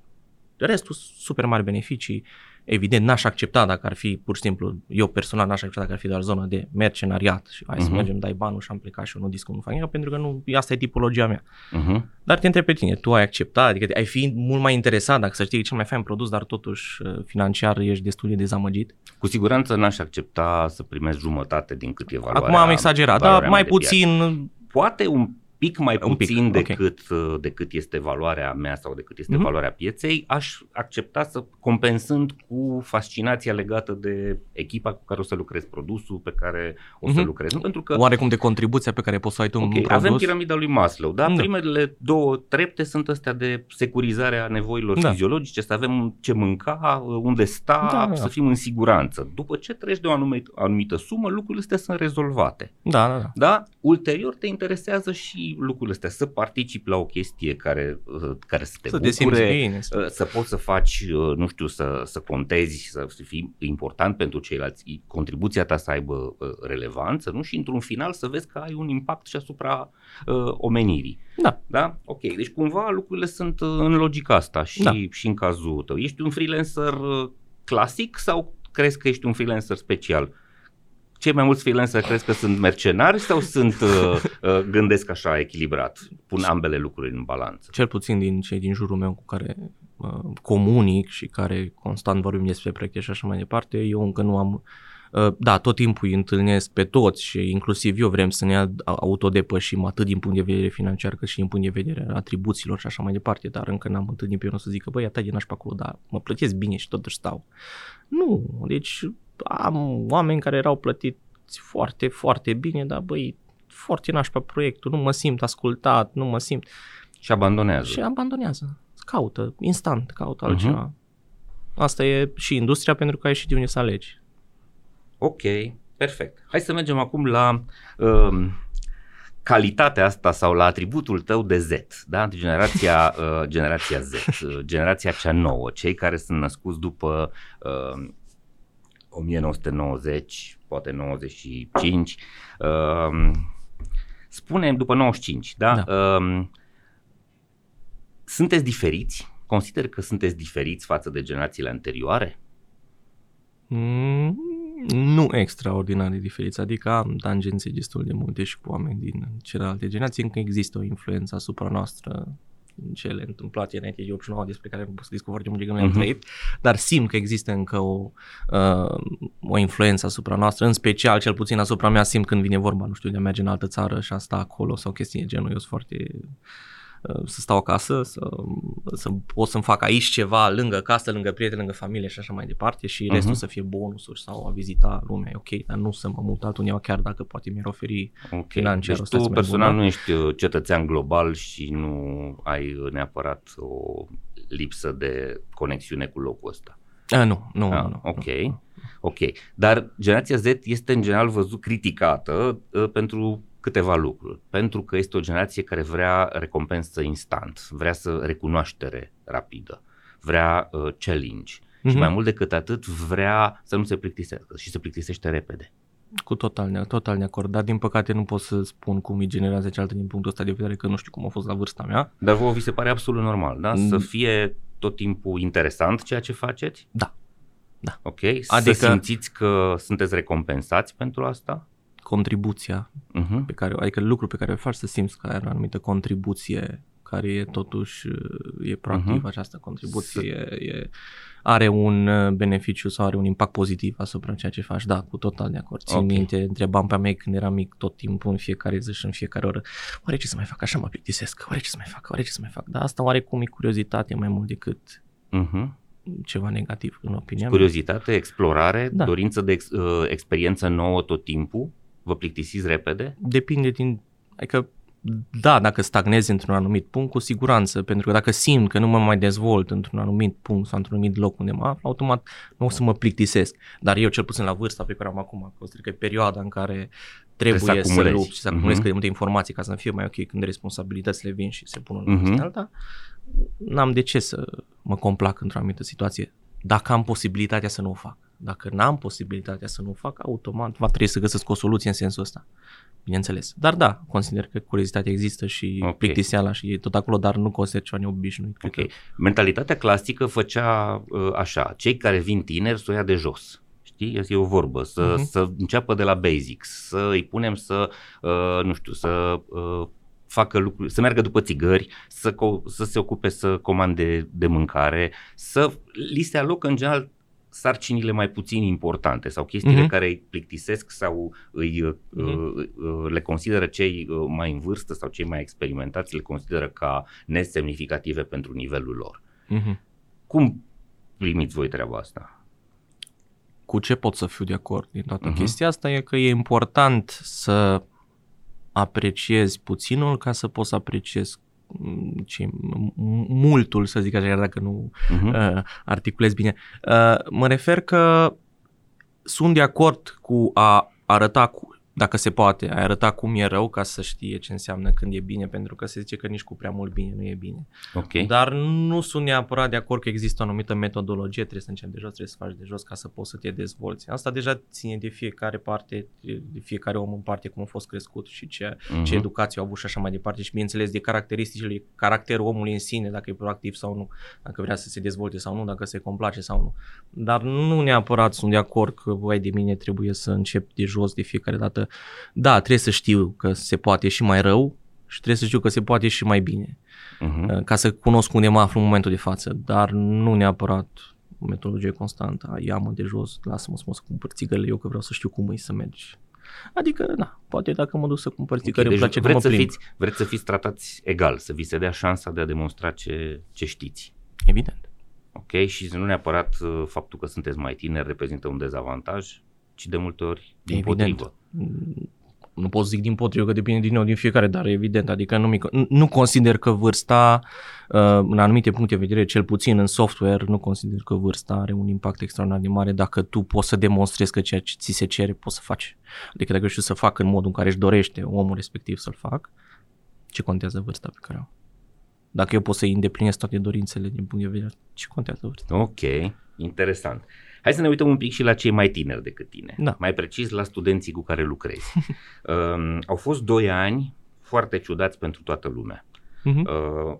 Restul super mari beneficii. Evident, n-aș accepta dacă ar fi, pur și simplu, eu personal n-aș accepta dacă ar fi doar zonă de mercenariat și hai uh-huh. să Mhm. mergem, dai banul și am plecat și eu nu discut, nu fac nimic, pentru că nu, asta e tipologia mea. Uh-huh. Dar te întreb pe tine, tu ai acceptat, adică ai fi mult mai interesat dacă să știi că e cel mai fain produs, dar totuși uh, financiar ești destul de dezamăgit? Cu siguranță n-aș accepta să primesc jumătate din cât e valoarea. Acum am exagerat, dar valoarea mai mea de piață. puțin, Poate un pic mai Un pic, puțin ok. decât, uh, decât este valoarea mea sau decât este Mhm. valoarea pieței, aș accepta să compensând cu fascinația legată de echipa cu care o să lucrez, produsul pe care o să Mhm. lucrez. Nu pentru că Oarecum de contribuția pe care poți să o ai tu în Ok, produs. avem piramida lui Maslow, da? Da. Primele două trepte sunt astea de securizare a nevoilor Da. fiziologice, să avem ce mânca, unde sta, Da, da, da. să fim în siguranță. După ce treci de o anumită, anumită sumă, lucrurile astea sunt rezolvate. Da, da, da. Da? Ulterior te interesează și lucrurile astea, să participi la o chestie care, uh, care să te Să te simți bucure, bine. să- uh, să poți să faci, uh, nu știu, să, să contezi, să fii important pentru ceilalți, contribuția ta să aibă uh, relevanță, nu? Și într-un final să vezi că ai un impact și asupra uh, omenirii. Da. Da? Ok. Deci cumva lucrurile sunt uh, în logica asta și, Da. și în cazul tău. Ești un freelancer uh, clasic sau crezi că ești un freelancer special? Cei mai mulți freelancer crezi că sunt mercenari sau sunt uh, uh, gândesc așa echilibrat? Pun ambele lucruri în balanță. Cel puțin din cei din jurul meu cu care uh, comunic și care constant vorbim despre proiecte și așa mai departe, eu încă nu am uh, da, tot timpul îi întâlnesc pe toți și inclusiv eu vrem să ne a- autodepășim atât din punct de vedere financiar cât și din punct de vedere al atribuțiilor și așa mai departe, dar încă n-am întâlnit pe unul să zică, băi, ia taie nașpa acolo, dar mă plătesc bine și totuși stau. Nu, deci am oameni care erau plătiți foarte, foarte bine, dar băi, foarte nașpa proiectul, nu mă simt ascultat, nu mă simt Și abandonează. și abandonează. Caută, instant, caută Mhm. altceva. Asta e și industria pentru că ai și de unde să alegi. Ok, perfect. Hai să mergem acum la um, calitatea asta sau la atributul tău de Z, da? Generația, *laughs* uh, generația Z, uh, generația cea nouă, cei care sunt născuți după uh, 1990, poate 95, uh, spunem după 95, da? Da. Um, sunteți diferiți? Consider că sunteți diferiți față de generațiile anterioare? Mm, nu extraordinar de diferiți, adică am tangențe destul de multe și cu oameni din celelalte generații, încă există o influență asupra noastră în cele întâmplate înainte de 89 despre care am pus să discut foarte mult de că nu am Mhm. trăit, dar simt că există încă o, uh, o influență asupra noastră, în special cel puțin asupra mea simt când vine vorba, nu știu, de a merge în altă țară și a sta acolo sau chestii de genul, eu sunt foarte uh, să stau acasă, să, să pot să-mi fac aici ceva lângă casă, lângă prieteni, lângă familie și așa mai departe și restul Mhm. să fie bonusuri sau a vizita lumea, e ok, dar nu să mă mut altundeva chiar dacă poate mi-ar oferi Ok, Financiar, o deci să tu mai personal bună. nu ești uh, cetățean global și nu ai uh, neapărat o lipsă de conexiune cu locul ăsta. A, nu, nu, Ah, nu, nu. ok. nu. Ok, dar generația Z este în general văzut criticată uh, pentru câteva lucruri. Pentru că este o generație care vrea recompensă instant, vrea să recunoaștere rapidă, vrea uh, challenge și Mhm. mai mult decât atât vrea să nu se plictisească și se plictisește repede. Cu total, ne- total de acord, dar din păcate nu pot să spun cum e generația cealaltă din punctul ăsta de vedere, că nu știu cum a fost la vârsta mea. Dar vouă vi se pare absolut normal, da? Să Mm. fie tot timpul interesant ceea ce faceți? Da. Da. Ok? Adică... Adică- Să simțiți că sunteți recompensați pentru asta? Contribuția Uh-huh. pe care, adică lucru pe care o faci să simți că ai o anumită contribuție care e totuși e proactivă Mhm. această contribuție, e, e, are un uh, beneficiu sau are un impact pozitiv asupra ceea ce faci. Da, cu total de acord. Țin Ok. minte, întrebam pe a mea când eram mic tot timpul, în fiecare zi și în fiecare oră, oare ce să mai fac? Așa mă plictisesc, oare ce să mai fac? Oare ce să mai fac? Dar asta oarecum e curiozitate mai mult decât Uh-huh. ceva negativ, în opinia mea. Curiozitate, explorare, Da. dorință de ex- uh, experiență nouă tot timpul? Vă plictisiți repede? Depinde din, adică da, dacă stagnezi într-un anumit punct, cu siguranță, pentru că dacă simt că nu mă mai dezvolt într-un anumit punct sau într-un anumit loc unde mă aflu, automat nu o să mă plictisesc. Dar eu, cel puțin la vârsta pe care am acum, consider că e perioada în care trebuie, Trebuie să să, acumulezi. lupt și să acumulez Mhm. cât de multe informații ca să fie mai ok când responsabilitățile vin și se pun în Mhm. uh-huh. alta, n-am de ce să mă complac într-o anumită situație dacă am posibilitatea să nu o fac. Dacă n-am posibilitatea să nu o fac, automat va trebui să găsesc o soluție în sensul ăsta. Bineînțeles. Dar da, consider că curiozitatea există și Ok. okay. plictiseala și e tot acolo, dar nu consider ceva neobișnuit. Cred Ok. că- Mentalitatea clasică făcea uh, așa, cei care vin tineri să o ia de jos. Știi? E o vorbă, să, Mhm. să înceapă de la basics, să îi punem să, uh, nu știu, să uh, facă lucruri, să meargă după țigări, să, co- să se ocupe să comande de mâncare, să li se alocă în general sarcinile mai puțin importante sau chestiile Mhm. care îi plictisesc sau îi, uh, Mhm. uh, le consideră cei uh, mai în vârstă sau cei mai experimentați, le consideră ca nesemnificative pentru nivelul lor. Mhm. Cum primiți voi treaba asta? Cu ce pot să fiu de acord din toată Mhm. chestia asta e că e important să apreciezi puținul ca să poți să apreciezi mm, ce, m- multul, să zic așa, chiar dacă nu Uh-huh. uh, articulez bine. Uh, mă refer că sunt de acord cu a arăta cu, dacă se poate, a arăta cum e rău ca să știe ce înseamnă când e bine, pentru că se zice că nici cu prea mult bine nu e bine. Ok. Dar nu sunt neapărat de acord că există o anumită metodologie, trebuie să începi de jos, trebuie să faci de jos ca să poți să te dezvolți. Asta deja ține de fiecare parte, de fiecare om în parte, cum a fost crescut și ce, Mhm. ce educație au avut și așa mai departe și bineînțeles de caracteristicile, caracterul omului în sine, dacă e proactiv sau nu, dacă vrea să se dezvolte sau nu, dacă se complace sau nu. Dar nu neapărat sunt de acord că, voi de mine, trebuie să încep de jos de fiecare dată. Da, trebuie să știu că se poate și mai rău și trebuie să știu că se poate și mai bine Uh-huh. ca să cunosc unde mă aflu în momentul de față, dar nu neapărat o metodologie constantă, ia-mă de jos, lasă-mă să mă să cumpăr țigările eu că vreau să știu cum e să mergi. Adică, na, poate dacă mă duc să cumpăr țigări, Okay, îmi deci place cum vreți, mă să plimb. fiți, vreți să fiți tratați egal, să vi se dea șansa de a demonstra ce, ce știți. Evident. Ok? Și nu neapărat uh, faptul că sunteți mai tineri reprezintă un dezavantaj, ci de multe ori din Evident. potrivă. Mm, Nu pot să zic din potrivă că depinde din nou din fiecare, dar evident, adică nu, mi, nu consider că vârsta, uh, în anumite puncte de vedere, cel puțin în software, nu consider că vârsta are un impact extraordinar de mare dacă tu poți să demonstrezi că ceea ce ți se cere poți să faci. Adică dacă eu știu să fac în modul în care își dorește omul respectiv să-l fac, ce contează vârsta pe care o am? Dacă eu pot să-i îndeplinesc toate dorințele din punct de vedere, ce contează vârsta? Ok, interesant. Hai să ne uităm un pic și la cei mai tineri decât tine. Da. Mai precis la studenții cu care lucrezi. *laughs* um, au fost doi ani foarte ciudați pentru toată lumea. Mhm. Uh,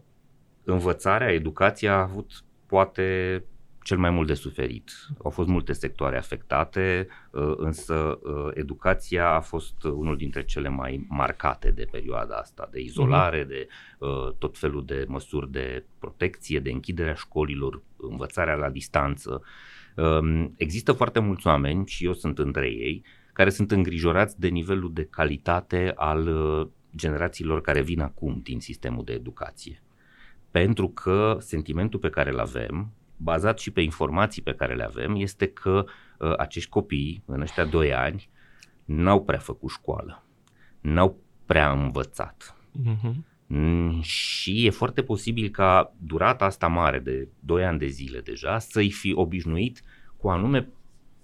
învățarea, educația a avut poate cel mai mult de suferit. Au fost multe sectoare afectate, uh, însă uh, educația a fost unul dintre cele mai marcate de perioada asta, de izolare, de uh, tot felul de măsuri de protecție, de închiderea școlilor, învățarea la distanță. Um, Există foarte mulți oameni, și eu sunt între ei, care sunt îngrijorați de nivelul de calitate al uh, generațiilor care vin acum din sistemul de educație. Pentru că sentimentul pe care îl avem, bazat și pe informații pe care le avem, este că uh, acești copii, în ăștia doi ani, n-au prea făcut școală, n-au prea învățat. Mhm. Mm, Și e foarte posibil ca durata asta mare de 2 ani de zile deja să-i fi obișnuit cu anume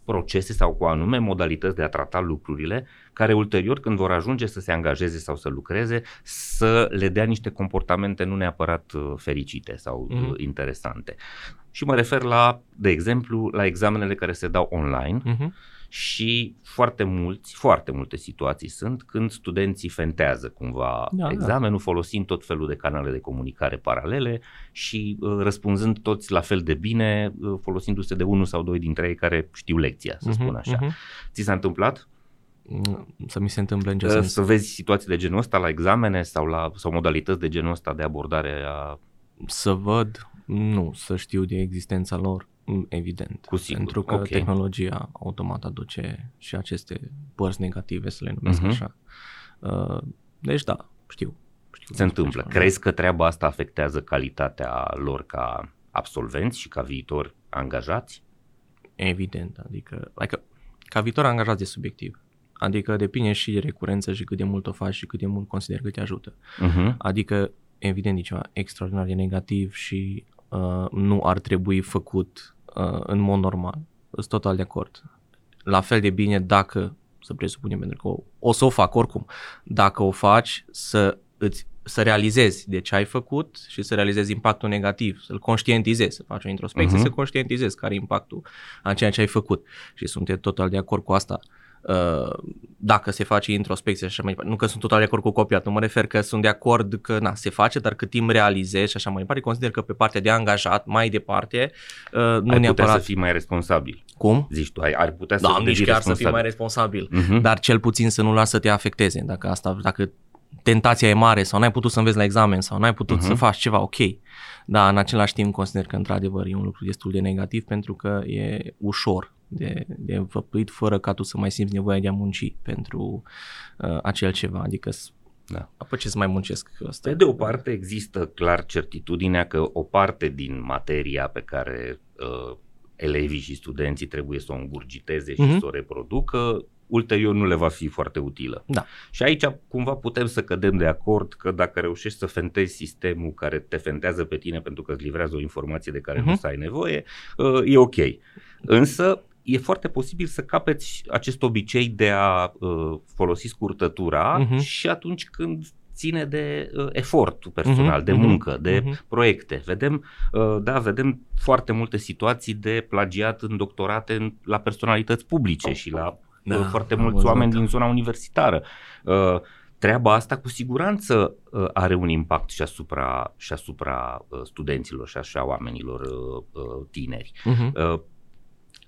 procese sau cu anume modalități de a trata lucrurile, care ulterior când vor ajunge să se angajeze sau să lucreze, să le dea niște comportamente nu neapărat uh, fericite sau Mhm. uh, interesante. Și mă refer la, de exemplu, la examenele care se dau online, Mhm. Și foarte mulți, foarte multe situații sunt când studenții fentează cumva Da, da, da. examenul folosind tot felul de canale de comunicare paralele și uh, răspunzând toți la fel de bine uh, folosindu-se de unul sau doi dintre ei care știu lecția, să spun Mhm, așa. mhm. Ți s-a întâmplat Mm, Să mi se întâmple în ce uh, sens? să vezi situații de genul ăsta la examene sau, la, sau modalități de genul ăsta de abordare a... Să văd, nu, să știu de existența lor, mm, evident. Cu sigur, Pentru că ok. tehnologia automat aduce și aceste părți negative, să le numesc Mhm. așa. Uh, Deci da, știu. știu Se întâmplă. Așa, Crezi că treaba asta afectează calitatea lor ca absolvenți și ca viitor angajați? Evident, adică, adică ca viitor angajat de subiectiv. Adică depinde și de recurență și cât de mult o faci și cât de mult consider că te ajută. Uh-huh. Adică, evident, e ceva extraordinar de negativ și uh, nu ar trebui făcut uh, în mod normal. Sunt total de acord. La fel de bine dacă, să presupunem, pentru că o, o să o fac oricum, dacă o faci să îți să realizezi de ce ai făcut și să realizezi impactul negativ, să-l conștientizezi, să faci o introspecție, Mhm. uh-huh. să conștientizezi care e impactul a ceea ce ai făcut. Și sunt total de acord cu asta. Uh, dacă se face introspecție și așa mai departe. Nu că sunt total de acord cu copiatul, mă refer că sunt de acord că na, se face, dar cât timp realizezi și așa mai departe, consider că pe partea de angajat, mai departe, uh, nu ai putea neapărat... să fii mai responsabil. Cum? Zici tu, ai, ar putea să Da, devii nici chiar să fii responsabil. mai responsabil. Mhm. Dar cel puțin să nu lasă să te afecteze. Dacă asta, dacă tentația e mare sau n-ai putut să înveți la examen sau n-ai putut uh-huh. să faci ceva, ok. Dar în același timp consider că într-adevăr e un lucru destul de negativ pentru că e ușor de, de făptuit fără ca tu să mai simți nevoia de a munci pentru uh, acel ceva. Adică da. Apoi ce să mai muncesc asta? Pe de o parte există clar certitudinea că o parte din materia pe care uh, elevii și studenții trebuie să o îngurgiteze și uh-huh. să o reproducă, ulterior nu le va fi foarte utilă. Da. Și aici cumva putem să cădem de acord că dacă reușești să fentezi sistemul care te fentează pe tine pentru că îți livrează o informație de care uh-huh. nu să ai nevoie, uh, e ok. Însă e foarte posibil să capeți acest obicei de a uh, folosi scurtătura uh-huh. și atunci când ține de uh, efortul personal, uh-huh, de muncă, uh-huh, de uh-huh. proiecte. Vedem, uh, da, vedem foarte multe situații de plagiat în doctorate în, la personalități publice și la da, uh, foarte mulți văzut. oameni din zona universitară. Uh, treaba asta cu siguranță uh, are un impact și asupra, și asupra uh, studenților și așa oamenilor uh, uh, tineri. Uh-huh.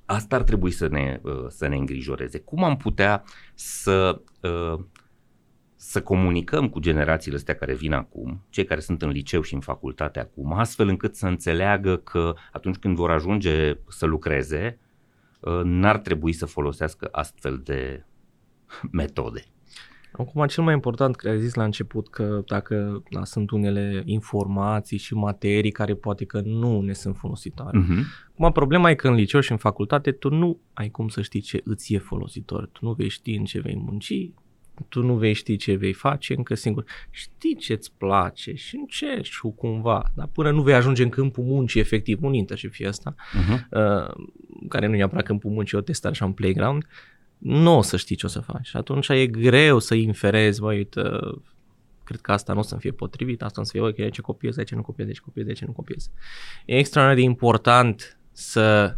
Uh, asta ar trebui să ne, uh, să ne îngrijoreze. Cum am putea să, uh, să comunicăm cu generațiile astea care vin acum, cei care sunt în liceu și în facultate acum, astfel încât să înțeleagă că atunci când vor ajunge să lucreze, uh, n-ar trebui să folosească astfel de metode. Acum, cel mai important, că ai zis la început că dacă da, sunt unele informații și materii care poate că nu ne sunt folositoare. Uh-huh. Acum, problema e că în liceu și în facultate tu nu ai cum să știi ce îți e folositor. Tu nu vei ști în ce vei munci, tu nu vei ști ce vei face încă singur. Știi ce-ți place și încerci cu cumva, dar până nu vei ajunge în câmpul muncii, efectiv, un internship asta, uh-huh. uh, care nu e neapărat câmpul muncii, o testare așa un playground, nu o să știi ce o să faci. Și atunci e greu să inferezi, băi, uite, cred că asta nu o să fie potrivit, asta o să fie, ok, ce copiez, de ce nu copiez, de ce copiez, de ce nu copiez. E extraordinar de important să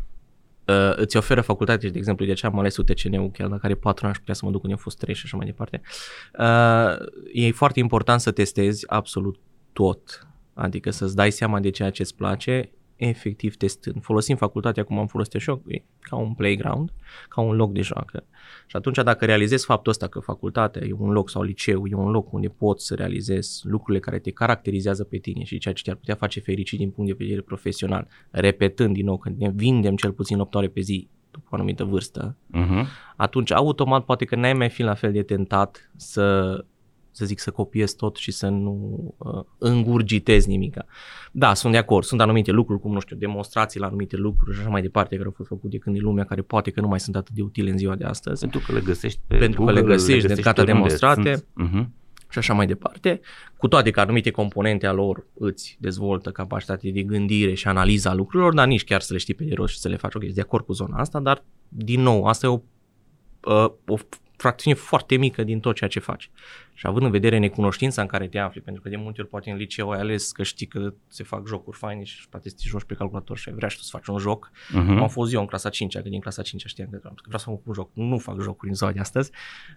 uh, îți oferă facultate, de exemplu, de ce am ales UTCN-ul, chiar dacă are 4 ani și putea să mă duc unde am fost 3 și așa mai departe. Uh, e foarte important să testezi absolut tot. Adică să-ți dai seama de ceea ce îți place, efectiv testând. Folosim facultatea cum am folosit și eu, ca un playground, ca un loc de joacă. Și atunci dacă realizezi faptul ăsta că facultatea e un loc sau liceu, e un loc unde poți să realizezi lucrurile care te caracterizează pe tine și ceea ce te-ar putea face fericit din punct de vedere profesional, repetând din nou că ne vindem cel puțin 8 ore pe zi după o anumită vârstă, uh-huh. atunci automat poate că n-ai mai fi la fel de tentat să să zic, să copiez tot și să nu uh, îngurgitez nimica. Da, sunt de acord, sunt anumite lucruri, cum, nu știu, demonstrații la anumite lucruri și așa mai departe, care au fost făcute de când în lumea, care poate că nu mai sunt atât de utile în ziua de astăzi. Pentru că le găsești pe Pentru Google, că le găsești, le găsești de gata demonstrate. Sunt, uh-huh. Și așa mai departe, cu toate că anumite componente a lor îți dezvoltă capacitatea de gândire și analiza lucrurilor, dar nici chiar să le știi pe de rost și să le faci, ok, de acord cu zona asta, dar din nou, asta e o, uh, o fracțiune foarte mică din tot ceea ce faci. Și având în vedere necunoștința în care te afli, pentru că de multe ori poate în liceu ai ales că știi că se fac jocuri faine și poate să te joci pe calculator și ai vrea și tu să faci un joc. Uh-huh. Am fost eu în clasa 5 că din clasa 5 știam că vreau să fac un joc. Nu fac jocuri în ziua de astăzi,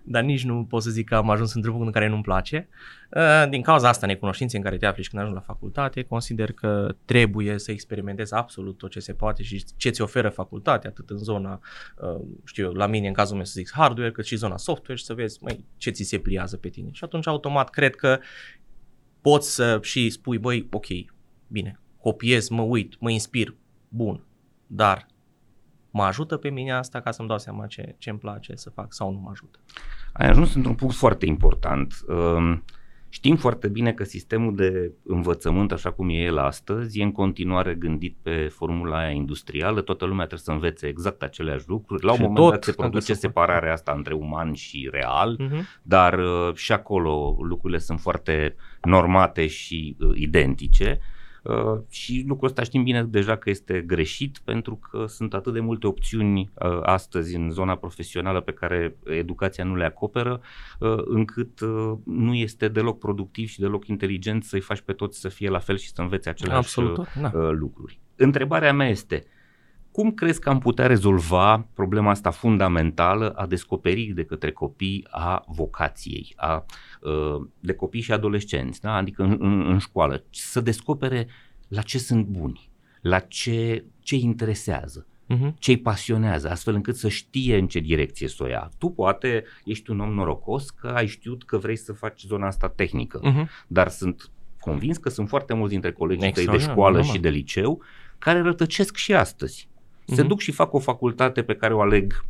dar nici nu pot să zic că am ajuns într-un punct în care nu-mi place. Uh, din cauza asta, necunoștințe în care te afli și când ajungi la facultate, consider că trebuie să experimentezi absolut tot ce se poate și ce ți oferă facultatea, atât în zona, uh, știu eu, la mine în cazul meu să zic hardware, cât și zona software și să vezi măi, ce ți se pliază pe tine. Și atunci automat cred că poți să și spui, băi, ok, bine, copiez, mă uit, mă inspir, bun, dar mă ajută pe mine asta ca să-mi dau seama ce, ce îmi place să fac sau nu mă ajută. Ai ajuns într-un punct foarte important. Uh Știm foarte bine că sistemul de învățământ, așa cum e el astăzi, e în continuare gândit pe formula aia industrială, toată lumea trebuie să învețe exact aceleași lucruri. La un moment tot, dat se produce separarea asta între uman și real, uh-huh. dar uh, și acolo lucrurile sunt foarte normate și uh, identice. Uh, și lucrul ăsta știm bine deja că este greșit pentru că sunt atât de multe opțiuni uh, astăzi în zona profesională pe care educația nu le acoperă, uh, încât nu este deloc productiv și deloc inteligent să-i faci pe toți să fie la fel și să învețe aceleași Absolut, da. lucruri. Întrebarea mea este, cum crezi că am putea rezolva problema asta fundamentală a descoperirii de către copii a vocației, a, uh, de copii și adolescenți, da? adică în, în, în școală, să descopere la ce sunt buni, la ce, ce interesează? Mhm. ce îi pasionează, astfel încât să știe în ce direcție să o ia. Tu poate ești un om norocos că ai știut că vrei să faci zona asta tehnică, Mhm. dar sunt convins că sunt foarte mulți dintre colegii tăi de Extraordinar, școală normal. și de liceu care rătăcesc și astăzi. Se Mhm. duc și fac o facultate pe care o aleg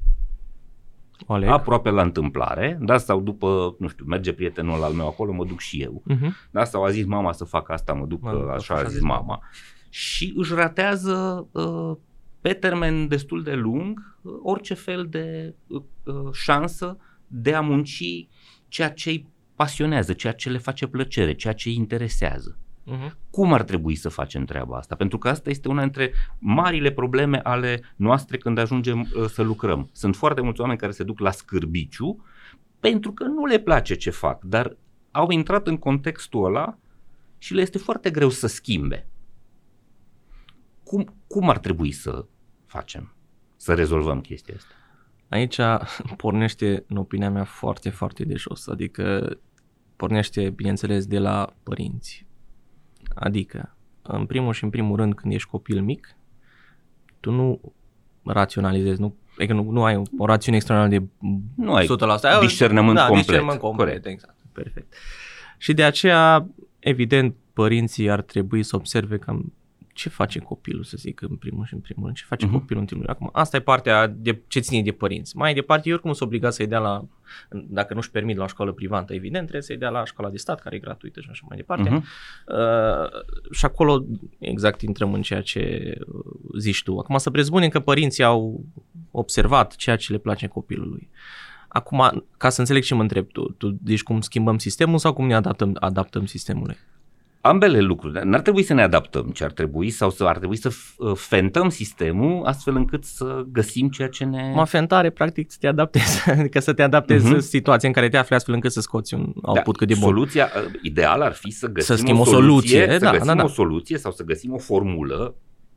O aleg. aproape la întâmplare, da, sau după, nu știu, merge prietenul al meu acolo, mă duc și eu. Mhm. Da, sau a zis mama să fac asta, mă duc, Mă mă duc, așa a zis mama. Și își ratează uh, pe termen destul de lung uh, orice fel de uh, uh, șansă de a munci ceea ce îi pasionează, ceea ce le face plăcere, ceea ce îi interesează. Mhm. Cum ar trebui să facem treaba asta? Pentru că asta este una dintre marile probleme ale noastre când ajungem uh, să lucrăm. Sunt foarte mulți oameni care se duc la scârbiciu pentru că nu le place ce fac, dar au intrat în contextul ăla și le este foarte greu să schimbe. Cum, cum ar trebui să facem? Să rezolvăm chestia asta? Aici pornește, în opinia mea, foarte, foarte de jos. Adică pornește, bineînțeles, de la părinți. Adică, în primul și în primul rând, când ești copil mic, tu nu raționalizezi, nu, adică nu, nu ai o, o rațiune extraordinar de Nu ai 100%. discernământ da, complet. discernământ complet, Corect. exact. Perfect. Și de aceea, evident, părinții ar trebui să observe cam ce face copilul, să zic, în primul și în primul rând, ce face Mhm. uh-huh. copilul în timpul Acum, asta e partea de ce ține de părinți. Mai departe, eu oricum sunt obligat să-i dea la, dacă nu-și permit la o școală privată, evident, trebuie să-i dea la școala de stat, care e gratuită și așa mai departe. Mhm. Uh, și acolo exact intrăm în ceea ce uh, zici tu. Acum să presupunem că părinții au observat ceea ce le place copilului. Acum, ca să înțeleg ce mă întreb tu, tu zici cum schimbăm sistemul sau cum ne adaptăm, adaptăm sistemului? Ambele lucruri. N-ar trebui să ne adaptăm, ci ar trebui sau să ar trebui să f- uh, fentăm sistemul astfel încât să găsim ceea ce ne... Mă fentare, practic, să te adaptezi, *laughs* adică să te adaptezi Mhm. uh-huh. situația în care te afli astfel încât să scoți un output cât de bun. Soluția uh, ideală ar fi să găsim schimbi o o soluție, soluție, să da, găsim da, da. o soluție sau să găsim o formulă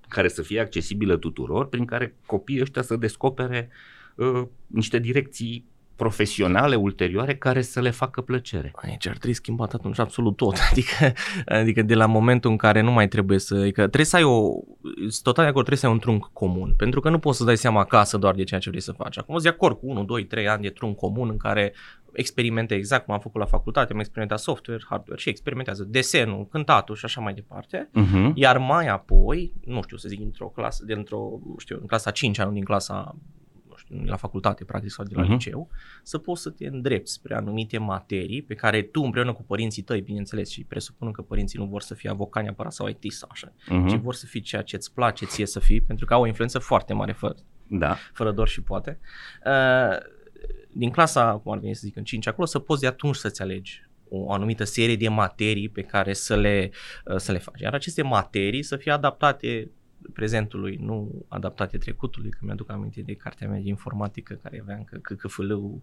care să fie accesibilă tuturor, prin care copiii ăștia să descopere uh, niște direcții profesionale ulterioare care să le facă plăcere. Aici ar trebui schimbat atunci absolut tot. *laughs* Adică, adică de la momentul în care nu mai trebuie să... Adică trebuie să ai o... Sunt total de acord, trebuie să ai un trunc comun. Pentru că nu poți să dai seama acasă doar de ceea ce vrei să faci. Acum sunt de acord cu 1, 2, 3 ani de trunc comun în care experimente exact cum am făcut la facultate, am experimentat software, hardware și experimentează desenul, cântatul și așa mai departe. Uh-huh. Iar mai apoi, nu știu să zic, dintr-o clasă, dintr-o, știu, în clasa 5 nu din clasa nu știu, la facultate, practic, sau de la Mhm. uh-huh. liceu, să poți să te îndrepți spre anumite materii pe care tu împreună cu părinții tăi, bineînțeles, și presupun că părinții nu vor să fie avocat neapărat sau IT sau așa, uh-huh. ci Uh-huh. vor să fii ceea ce îți place ție să fii, pentru că au o influență foarte mare fără, Da. fără dor și poate. Uh, din clasa, cum ar veni să zic, în 5 acolo, să poți de atunci să-ți alegi o anumită serie de materii pe care să le, uh, să le faci. Iar aceste materii să fie adaptate prezentului, nu adaptate trecutului, că mi-aduc aminte de cartea mea de informatică care avea încă CCFL-ul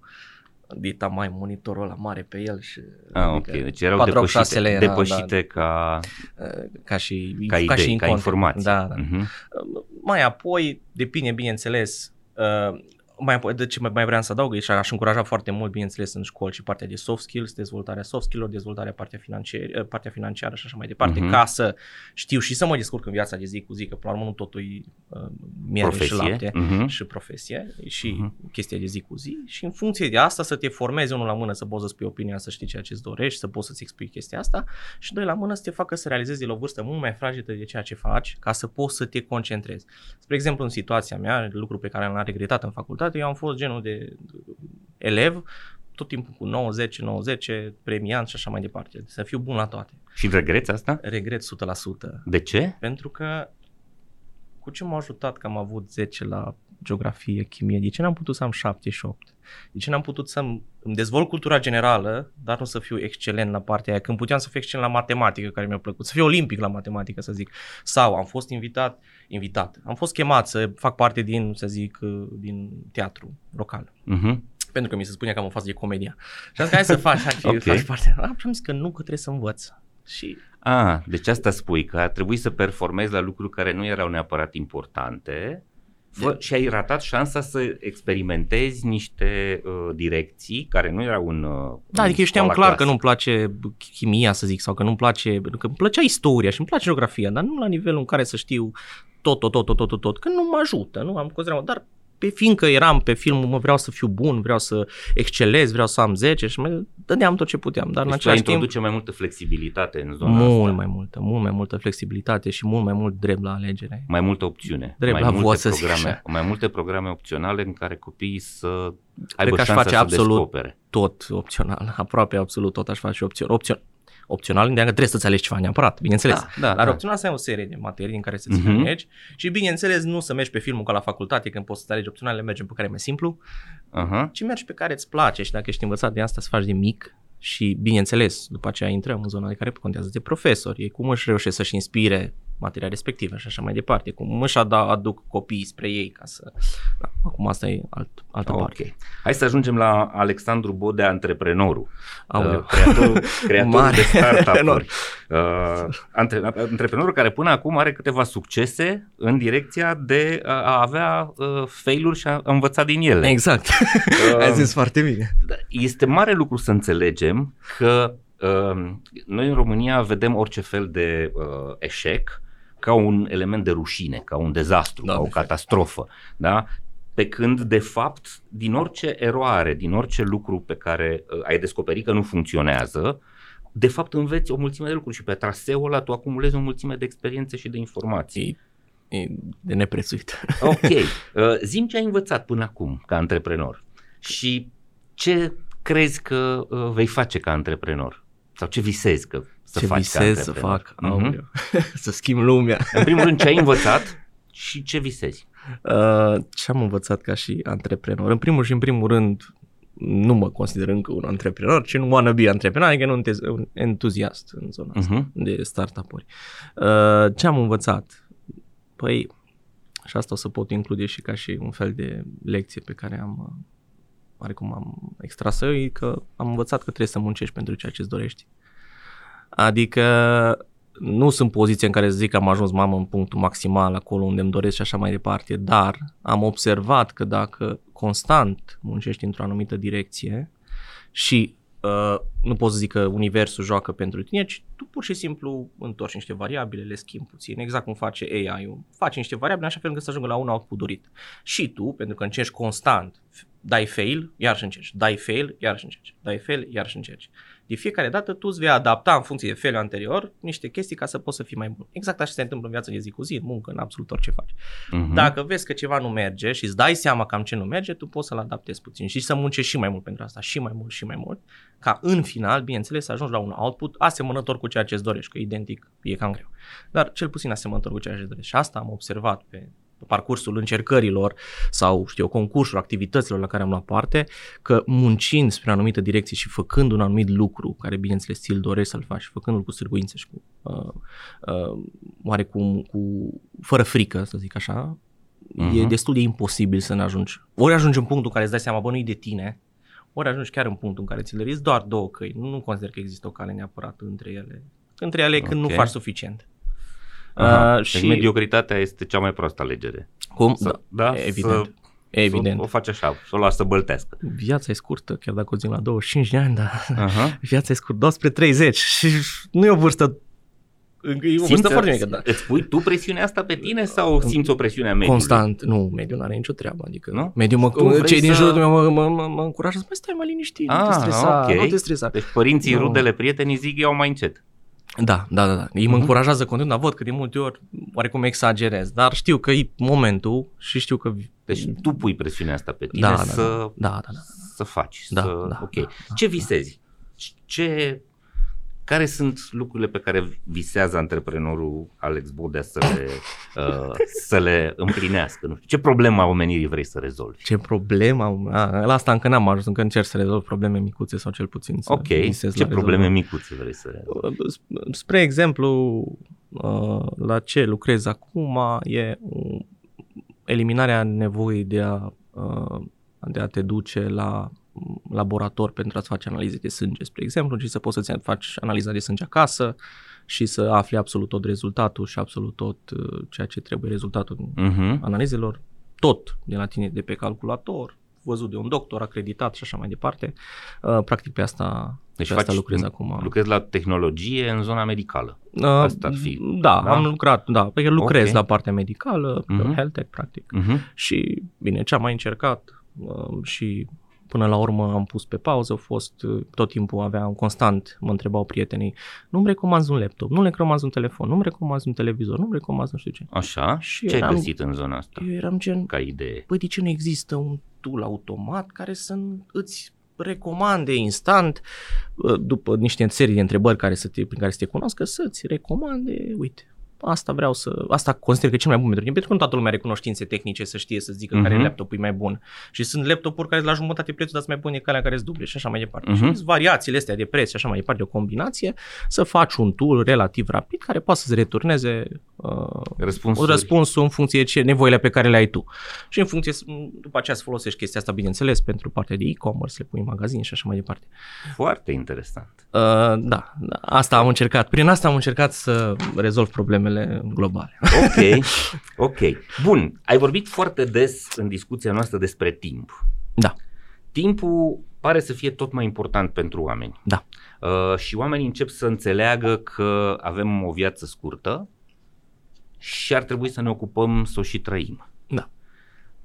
dita mai monitorul ăla mare pe el și Ah, ok. Deci erau 486 depășite, era, depășite ca, da, ca și ca idei, și în ca content. informații. Da, da. Uh-huh. Mai apoi, depinde, bineînțeles, uh, mai apoi, de ce mai- mai vreau să adaug, și aș încuraja foarte mult, bineînțeles, în școli și partea de soft skills, dezvoltarea soft skills dezvoltarea partea, financiar, partea financiară și așa mai departe, Mhm. ca să știu și să mă descurc în viața de zi cu zi, că până la urmă nu totul e uh, miere și Profesie. lapte Mhm. și profesie și Mhm. chestia de zi cu zi și în funcție de asta să te formezi unul la mână, să poți să spui opinia, să știi ceea ce îți dorești, să poți să-ți expui chestia asta și doi la mână să te facă să realizezi de la o vârstă mult mai fragilă de ceea ce faci ca să poți să te concentrezi. Spre exemplu, în situația mea, lucru pe care l-am regretat în facultate, eu am fost genul de elev tot timpul cu 90, 90, premiant și așa mai departe. Să fiu bun la toate. Și regreți asta? Regret 100%. De ce? Pentru că cu ce m-a ajutat că am avut 10 la geografie, chimie, de ce n-am putut să am 7 și 8? De ce n-am putut să îmi dezvolt cultura generală, dar nu să fiu excelent la partea aia, când puteam să fiu excelent la matematică, care mi-a plăcut, să fiu olimpic la matematică, să zic. Sau am fost invitat, invitat, am fost chemat să fac parte din, să zic, din teatru local. Uh-huh. Pentru că mi se spunea că am o fază de comedia. Și am zis, hai să faci, hai, *laughs* Ok. okay. faci parte. Am zis că nu, că trebuie să învăț. Și Ah, deci asta spui, că ar trebui să performezi la lucruri care nu erau neapărat importante fă, și ai ratat șansa să experimentezi niște uh, direcții care nu erau în uh, Da, în adică eu știam școala clar că clasică. nu-mi place chimia, să zic, sau că nu-mi place, că îmi plăcea istoria și îmi place geografia, dar nu la nivelul în care să știu tot, tot, tot, tot, tot, tot, tot, că nu mă ajută, nu am considerat, dar pe fiindcă eram pe film, mă vreau să fiu bun, vreau să excelez, vreau să am 10 și mai dădeam tot ce puteam, dar deci în același timp introduce mai multă flexibilitate în zona mult asta. mai multă, mult mai multă flexibilitate și mult mai mult drept la alegere. Mai multă opțiune. Drept mai la multe vot, să zic programe, așa. mai multe programe opționale în care copiii să aibă că aș șansa face să absolut descopere. Tot opțional, *laughs* aproape absolut tot aș face opțion, opțion, opțional înseamnă că trebuie să-ți alegi ceva neapărat, bineînțeles. Da, da, Dar da. opțional să ai o serie de materii din care să-ți Mhm. uh-huh. alegi și bineînțeles nu să mergi pe filmul ca la facultate când poți să alegi opționale, mergem pe care e mai simplu, Aha. ci mergi pe care îți place și dacă ești învățat de asta să faci de mic și bineînțeles după aceea intrăm în zona de care contează de profesori, ei cum își reușesc să-și inspire materia respectivă și așa mai departe, cum își ada- aduc copiii spre ei ca să... Da, acum asta e alt, altă Ok. parte. Hai să ajungem la Alexandru Bodea, antreprenorul. Aoleu. Uh, creatorul, *laughs* creatorul Mare. de startup-uri. Enorm. Uh, antre, antreprenorul care până acum are câteva succese în direcția de a a avea uh, failuri și a învăța din ele. Exact. Uh, Ai zis foarte bine. Este mare lucru să înțelegem că uh, noi în România vedem orice fel de uh, eșec ca un element de rușine, ca un dezastru, Da, ca o exact. catastrofă. Da? Pe când, de fapt, din orice eroare, din orice lucru pe care uh, ai descoperit că nu funcționează, de fapt înveți o mulțime de lucruri și pe traseul ăla tu acumulezi o mulțime de experiențe și de informații. E, e de neprețuit. *laughs* Ok. Uh, Zim ce ai învățat până acum ca antreprenor și ce crezi că uh, vei face ca antreprenor? Sau ce visezi că să Ce faci visez ca să antreprenor? fac? Mhm. Aoleu. *laughs* să schimb lumea. În primul rând, ce ai învățat și ce visezi? Uh, ce am învățat ca și antreprenor? În primul și în primul rând, nu mă consider încă un antreprenor, ci un wannabe antreprenor, adică un, ente- un entuziast în zona asta Mhm. de startup-uri. Uh, ce am învățat? Păi, și asta o să pot include și ca și un fel de lecție pe care am, uh, oarecum am extras-o, e că am învățat că trebuie să muncești pentru ceea ce îți dorești. Adică nu sunt poziție în care să zic că am ajuns mamă în punctul maximal acolo unde îmi doresc și așa mai departe, dar am observat că dacă constant muncești într-o anumită direcție și uh, nu pot să zic că universul joacă pentru tine, ci tu pur și simplu întorci niște variabile, le schimbi puțin, exact cum face AI-ul. Faci niște variabile în așa fel încât să ajungă la un output dorit. Și tu, pentru că încerci constant, dai fail, iar și încerci, dai fail, iar și încerci, dai fail, iar și încerci. De fiecare dată tu îți vei adapta în funcție de fail anterior niște chestii ca să poți să fii mai bun. Exact așa se întâmplă în viața de zi cu zi, în muncă, în absolut orice faci. Mhm. Dacă vezi că ceva nu merge și îți dai seama cam ce nu merge, tu poți să-l adaptezi puțin și să muncești și mai mult pentru asta, și mai mult, și mai mult, ca în final, bineînțeles, să ajungi la un output asemănător cu ceea ce îți dorești, că identic e cam greu. Dar cel puțin asemănător cu ceea ce îți dorești. Și asta am observat pe pe parcursul încercărilor sau, știu eu, concursurilor, activităților la care am luat parte, că muncind spre o anumită direcție și făcând un anumit lucru, care bineînțeles ți-l dorești să-l faci, făcându-l cu sârguință și cu, uh, uh, oarecum, cu, fără frică, să zic așa, uh-huh. e Mhm. destul de imposibil să ne ajungi. Ori ajungi în punctul în care îți dai seama, bă, nu-i de tine, ori ajungi chiar în punctul în care ți le doar două căi. Nu, nu consider că există o cale neapărat între ele. Între ele când Ok. nu faci suficient. Aha, Uh, și și mediocritatea este cea mai proastă alegere. cum? Să, Da, da, evident. Să, evident. Să o faci așa, să o lasă să băltească. Viața e scurtă, chiar dacă o zic la 25 de ani, dar Aha. *laughs* viața e scurtă, 2 spre 30 și nu e o vârstă, e o vârstă foarte mică, da. Îți pui tu presiunea asta pe tine sau simți o presiune a mediului? Constant, nu, mediul nu are nicio treabă, adică Nu? mediul mă, Tu vrei cei din să- jurul meu mă, mă, mă, mă încurajează, mai stai mai liniștit, nu te Ah, stresa, ok. nu te stresa. Deci părinții, Nu. rudele, prietenii zic iau mai încet. Da, da, da, da. Ei mă Mhm. încurajează continuu, dar văd că de multe ori oarecum exagerez, dar știu că e momentul și știu că... Deci tu pui presiunea asta pe tine da, da, să, da, da, da, da. să faci. Da, să, da, ok. da, da, Ce da. visezi? Ce, care sunt lucrurile pe care visează antreprenorul Alex Bodea să le, *laughs* uh, să le împlinească? Nu știu, ce problemă a omenirii vrei să rezolvi? Ce problemă am... A, la asta încă n-am ajuns, încă încerc să rezolv probleme micuțe sau cel puțin să Ok, visez ce la probleme rezolvare. micuțe vrei să rezolvi? Spre exemplu, uh, la ce lucrez acum e uh, eliminarea nevoii de a, uh, de a te duce la mm, laborator pentru a-ți face analize de sânge, spre exemplu, și să poți să-ți faci analiza de sânge acasă și să afli absolut tot rezultatul și absolut tot uh, ceea ce trebuie rezultatul Uh-huh. analizelor, tot de la tine de pe calculator, văzut de un doctor, acreditat și așa mai departe. Uh, Practic pe asta Deci și asta faci- lucrez acum. Lucrezi la tehnologie în zona medicală. Uh, asta ar fi. Da, Da? am lucrat, da, pe că lucrez Ok. la partea medicală, Mhm. health tech practic. Uh-huh. Și bine, ce am mai încercat uh, și până la urmă am pus pe pauză, a fost uh, tot timpul aveam constant, mă întrebau prietenii, nu-mi recomanzi un laptop, nu-mi recomanzi un telefon, nu-mi recomanzi un televizor, nu-mi recomanzi nu știu ce. Așa. Și Ce ai eram- găsit în zona asta Eu eram gen, ca idee? păi de ce nu există un tool automat care să îți recomande instant, uh, după niște serii de întrebări care să te, prin care să te cunoască, să-ți recomande, uite, asta vreau să, asta consider că e cel mai bun pentru tine, pentru că nu toată lumea are cunoștințe tehnice să știe să zică uh-huh. care Mhm. laptopul e mai bun. Și sunt laptopuri care la jumătate prețul, dar sunt mai bune decât alea care sunt duble și așa mai departe. Mhm. Uh-huh. Și sunt variațiile astea de preț și așa mai departe, o combinație, să faci un tool relativ rapid care poate să-ți returneze uh, Răspunsuri. răspunsul în funcție de ce nevoile pe care le ai tu. Și în funcție, după aceea să folosești chestia asta, bineînțeles, pentru partea de e-commerce, le pui în magazin și așa mai departe. Foarte interesant. Uh, da, da, asta am încercat. Prin asta am încercat să rezolv problemele globale. Ok, *laughs* ok. Bun, ai vorbit foarte des în discuția noastră despre timp. Da. Timpul pare să fie tot mai important pentru oameni. Da. Uh, și oamenii încep să înțeleagă că avem o viață scurtă și ar trebui să ne ocupăm să o și trăim. Da.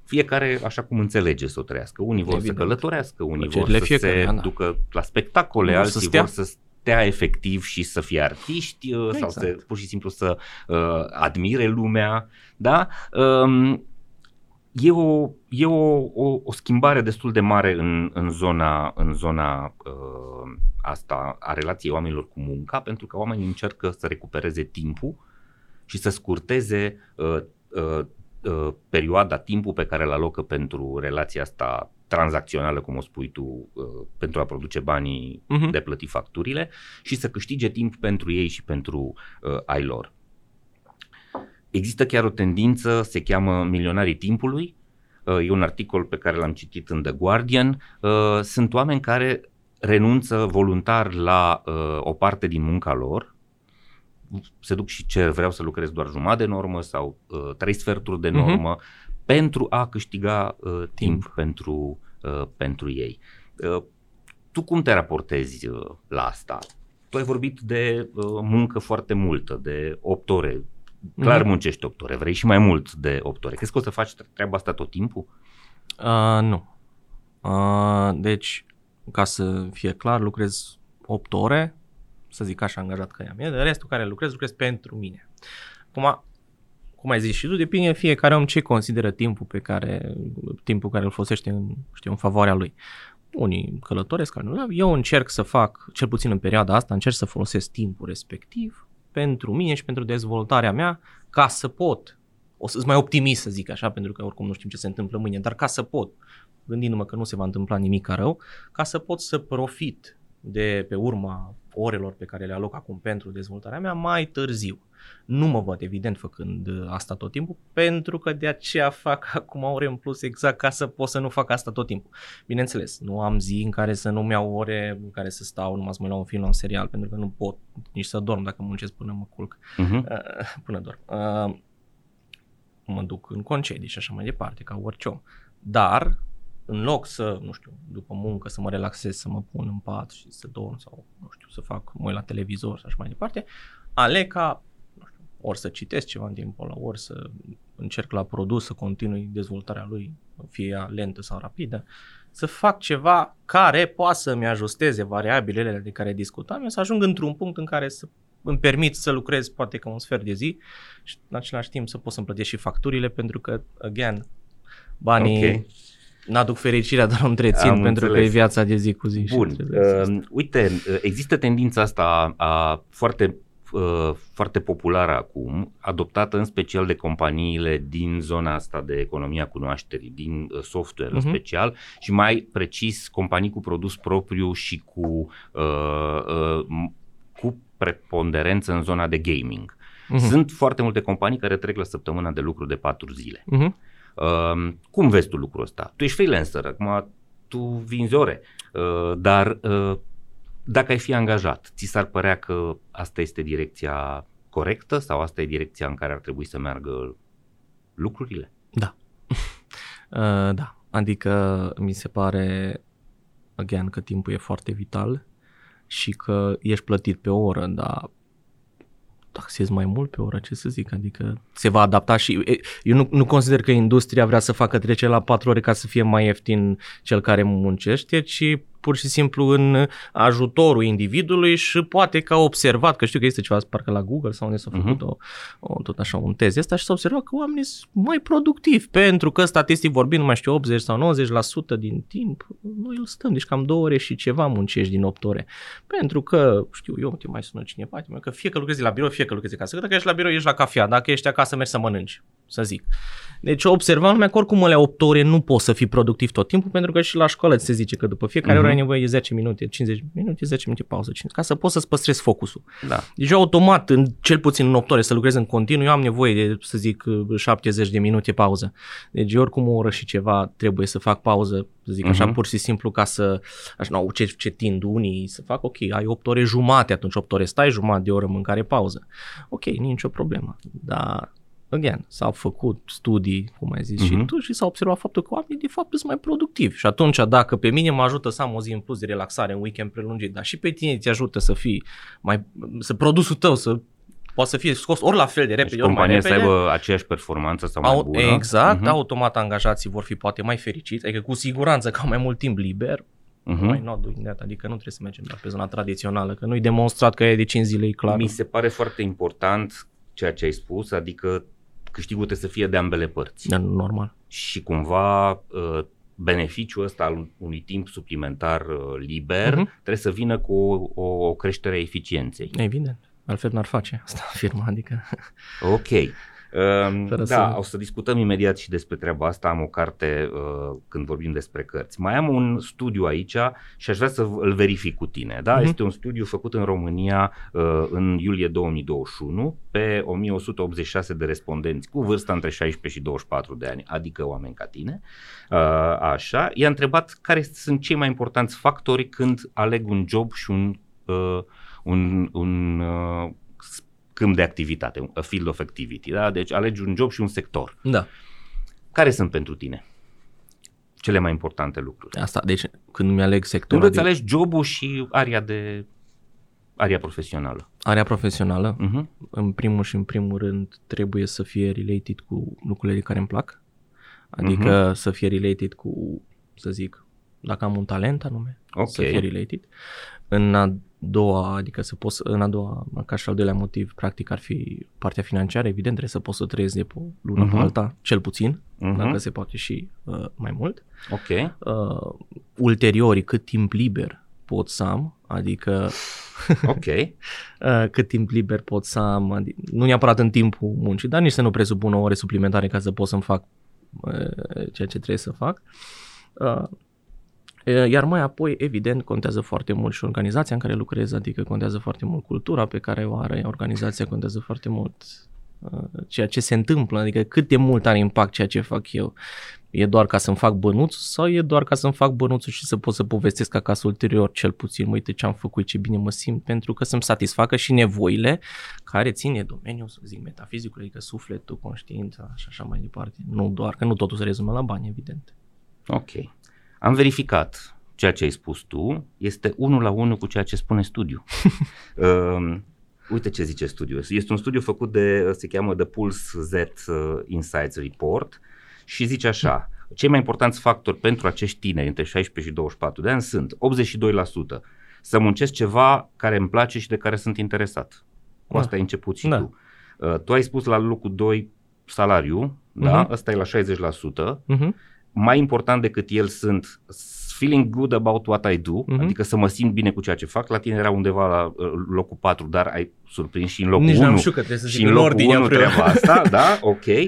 Fiecare așa cum înțelege să o trăiască. Unii vor Evident. să călătorească, unii vor Plăcerile să fiecăruia, se da. ducă la spectacole, Vor să alții stea. vor să stea efectiv și să fie artiști uh, sau să Exact. pur și simplu să uh, admire lumea. Da? Um, e o, e o, o, o schimbare destul de mare în, în zona, în zona uh, asta a relației oamenilor cu munca, pentru că oamenii încearcă să recupereze timpul și să scurteze uh, uh, uh, perioada, timpul pe care îl alocă pentru relația asta tranzacțională, cum o spui tu, uh, pentru a produce banii Mhm. de plăti facturile și să câștige timp pentru ei și pentru uh, ai lor. Există chiar o tendință, se cheamă milionarii timpului, uh, e un articol pe care l-am citit în The Guardian, uh, sunt oameni care renunță voluntar la uh, o parte din munca lor, se duc și cer, vreau să lucrez doar jumătate de normă sau uh, trei sferturi de Mhm. normă pentru a câștiga uh, timp, Timp. pentru, uh, pentru ei. Uh, tu cum te raportezi uh, la asta? Tu ai vorbit de uh, muncă foarte multă, de 8 ore. Clar Mhm. muncești 8 ore, vrei și mai mult de 8 ore. Crezi că o să faci treaba asta tot timpul? Uh, nu. Uh, deci, ca să fie clar, lucrez 8 ore, să zic așa angajat că am. De restul care lucrez, lucrez pentru mine. Acum, cum ai zis și tu, depinde fiecare om ce consideră timpul pe care, timpul care îl folosește în, știu, în favoarea lui. Unii călătoresc, alții nu. Eu încerc să fac, cel puțin în perioada asta, încerc să folosesc timpul respectiv pentru mine și pentru dezvoltarea mea ca să pot o să-s mai optimist să zic așa, pentru că oricum nu știm ce se întâmplă mâine, dar ca să pot, gândindu-mă că nu se va întâmpla nimic rău, ca să pot să profit de pe urma orelor pe care le aloc acum pentru dezvoltarea mea mai târziu. Nu mă văd evident făcând uh, asta tot timpul, pentru că de aceea fac *laughs* acum ore în plus exact ca să pot să nu fac asta tot timpul. Bineînțeles, nu am zi în care să nu-mi iau ore în care să stau numai să mă la un film, la un serial, pentru că nu pot nici să dorm dacă muncesc până mă culc Uh-huh. uh, până dorm. Uh, mă duc în concedii și așa mai departe, ca orice om. Dar, în loc să, nu știu, după muncă să mă relaxez, să mă pun în pat și să dorm sau, nu știu, să fac, mă uit la televizor și așa mai departe, aleg ca, nu știu, ori să citesc ceva în timpul ăla, ori să încerc la produs să continui dezvoltarea lui, fie ea lentă sau rapidă, să fac ceva care poate să-mi ajusteze variabilele de care discutam, eu să ajung într-un punct în care să îmi permit să lucrez poate că un sfert de zi și în același timp să pot să-mi plătesc și facturile pentru că, again, banii Ok. okay. n-aduc fericirea, *laughs* dar o întrețin Am pentru că înțeles. e viața de zi cu zi. Bun, și trebuie să- uh, uite, uh, există tendința asta a, foarte uh, foarte populară acum, adoptată în special de companiile din zona asta de economia cunoașterii, din uh, software în Mhm. special și mai precis companii cu produs propriu și cu, uh, uh, m- cu preponderență în zona de gaming. Mhm. Sunt foarte multe companii care trec la săptămâna de lucru de 4 zile. Mhm. Uh, cum vezi tu lucrul ăsta? Tu ești freelancer, acum tu vinzi ore, uh, dar uh, dacă ai fi angajat, ți s-ar părea că asta este direcția corectă sau asta e direcția în care ar trebui să meargă lucrurile? Da. *laughs* Uh, da. Adică mi se pare, again, că timpul e foarte vital și că ești plătit pe oră, dar taxezi mai mult pe oră, ce să zic, adică se va adapta și eu nu, nu consider că industria vrea să facă trece la patru ore ca să fie mai ieftin cel care muncește, ci pur și simplu în ajutorul individului și poate că a observat, că știu că este ceva parcă la Google sau unde s-a mhm. făcut uh-huh. o, o, tot așa un tez ăsta și s-a observat că oamenii sunt mai productivi pentru că statistic vorbind, nu mai știu, 80 sau 90% din timp noi îl stăm, deci cam două ore și ceva muncești din 8 ore. Pentru că, știu eu, te mai sună cineva, că fie că lucrezi la birou, fie că lucrezi acasă. Că dacă ești la birou, ești la cafea, dacă ești acasă, mergi să mănânci, să zic. Deci observam lumea că oricum alea 8 ore nu poți să fii productiv tot timpul pentru că și la școală se zice că după fiecare uh-huh. oră ai nevoie de 10 minute, 50 minute, 10 minute pauză, 5, ca să poți să-ți păstrezi focusul. Da. Deci eu automat, în, cel puțin în 8 ore, să lucrez în continuu, eu am nevoie de, să zic, 70 de minute pauză. Deci oricum o oră și ceva trebuie să fac pauză, să zic uh-huh. așa, mhm. pur și simplu ca să, așa, nu, ce, ce tind unii să fac, ok, ai 8 ore jumate, atunci 8 ore stai, jumătate de oră mâncare, pauză. Ok, nicio problemă, dar again, s-au făcut studii, cum ai zis uh-huh. și mhm. tu, și s-a observat faptul că oamenii de fapt sunt mai productivi. Și atunci, dacă pe mine mă ajută să am o zi în plus de relaxare, în weekend prelungit, dar și pe tine te ajută să fii mai, să produsul tău să poate să fie scos ori la fel de repede, deci ori mai repede. să aibă aceeași performanță sau mai Au, bună. Exact, uh-huh. automat angajații vor fi poate mai fericiți, adică cu siguranță că au mai mult timp liber, Uh-huh. Mai not doing that, adică nu trebuie să mergem doar pe zona tradițională, că nu-i demonstrat că e de 5 zile, e clar. Mi se pare foarte important ceea ce ai spus, adică câștigul trebuie să fie de ambele părți. Da, normal. Și cumva uh, beneficiul ăsta al unui timp suplimentar uh, liber uh-huh. trebuie să vină cu o, o creștere a eficienței. Evident, altfel n-ar face asta *laughs* firma, adică... Ok. Uh, da, să... o să discutăm imediat și despre treaba asta. Am o carte uh, când vorbim despre cărți. Mai am un studiu aici și aș vrea să îl verific cu tine. Da? Uh-huh. Este un studiu făcut în România uh, în iulie 2021 pe 1186 de respondenți cu vârsta între 16 și 24 de ani, adică oameni ca tine. Uh, așa, i-a întrebat care sunt cei mai importanți factori când aleg un job și un, uh, un, un uh, câmp de activitate, a field of activity. Da? Deci alegi un job și un sector. Da. Care sunt pentru tine cele mai importante lucruri? Asta, deci când mi-aleg sectorul... Când îți alegi jobul și aria de aria profesională. Area profesională, uh-huh. în primul și în primul rând, trebuie să fie related cu lucrurile care îmi plac. Adică uh-huh. să fie related cu, să zic, dacă am un talent anume, okay. să fie related. În a doua, adică să poți, în a doua, ca și al doilea motiv, practic ar fi partea financiară, evident, trebuie să poți să trăiesc de pe o lună uh-huh. pe alta, cel puțin, uh-huh. dacă se poate și uh, mai mult. Ok. Uh, ulterior, cât timp liber pot să am, adică *laughs* ok. uh, cât timp liber pot să am, adică, nu neapărat în timpul muncii, dar nici să nu presupun o ore suplimentare ca să pot să-mi fac uh, ceea ce trebuie să fac. Uh, iar mai apoi, evident, contează foarte mult și organizația în care lucrez, adică contează foarte mult cultura pe care o are organizația, contează foarte mult uh, ceea ce se întâmplă, adică cât de mult are impact ceea ce fac eu. E doar ca să-mi fac bănuț sau e doar ca să-mi fac bănuțul și să pot să povestesc acasă ulterior cel puțin, uite ce am făcut, ce bine mă simt, pentru că să-mi satisfacă și nevoile care ține domeniul, să zic, metafizicul, adică sufletul, conștiința și așa mai departe. Nu doar, că nu totul se rezumă la bani, evident. Ok. Am verificat ceea ce ai spus tu, este unul la unul cu ceea ce spune studiu. uh, *laughs* uite ce zice studiul. Este un studiu făcut de, se cheamă The Pulse Z uh, Insights Report și zice așa, cei mai importanți factori pentru acești tineri între 16 și 24 de ani sunt 82% să muncesc ceva care îmi place și de care sunt interesat. Cu da. asta da. ai început și da. tu. Uh, tu ai spus la locul 2 salariu, uh-huh. da? Mhm. Ăsta e la 60%. Uh-huh mai important decât el sunt feeling good about what I do, uh-huh. adică să mă simt bine cu ceea ce fac. La tine era undeva la uh, locul 4, dar ai surprins și în locul Nici 1. Știu că trebuie să și în locul 1 treaba asta, *laughs* da, ok. Uh,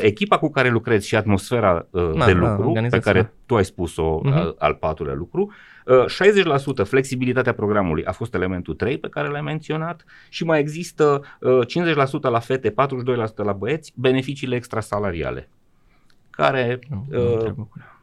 63% echipa cu care lucrezi și atmosfera uh, da, de da, lucru, da, pe care tu ai spus-o uh-huh. al, al patrulea lucru. Uh, 60% flexibilitatea programului a fost elementul 3 pe care l-ai menționat și mai există uh, 50% la fete, 42% la băieți, beneficiile extrasalariale care nu, uh,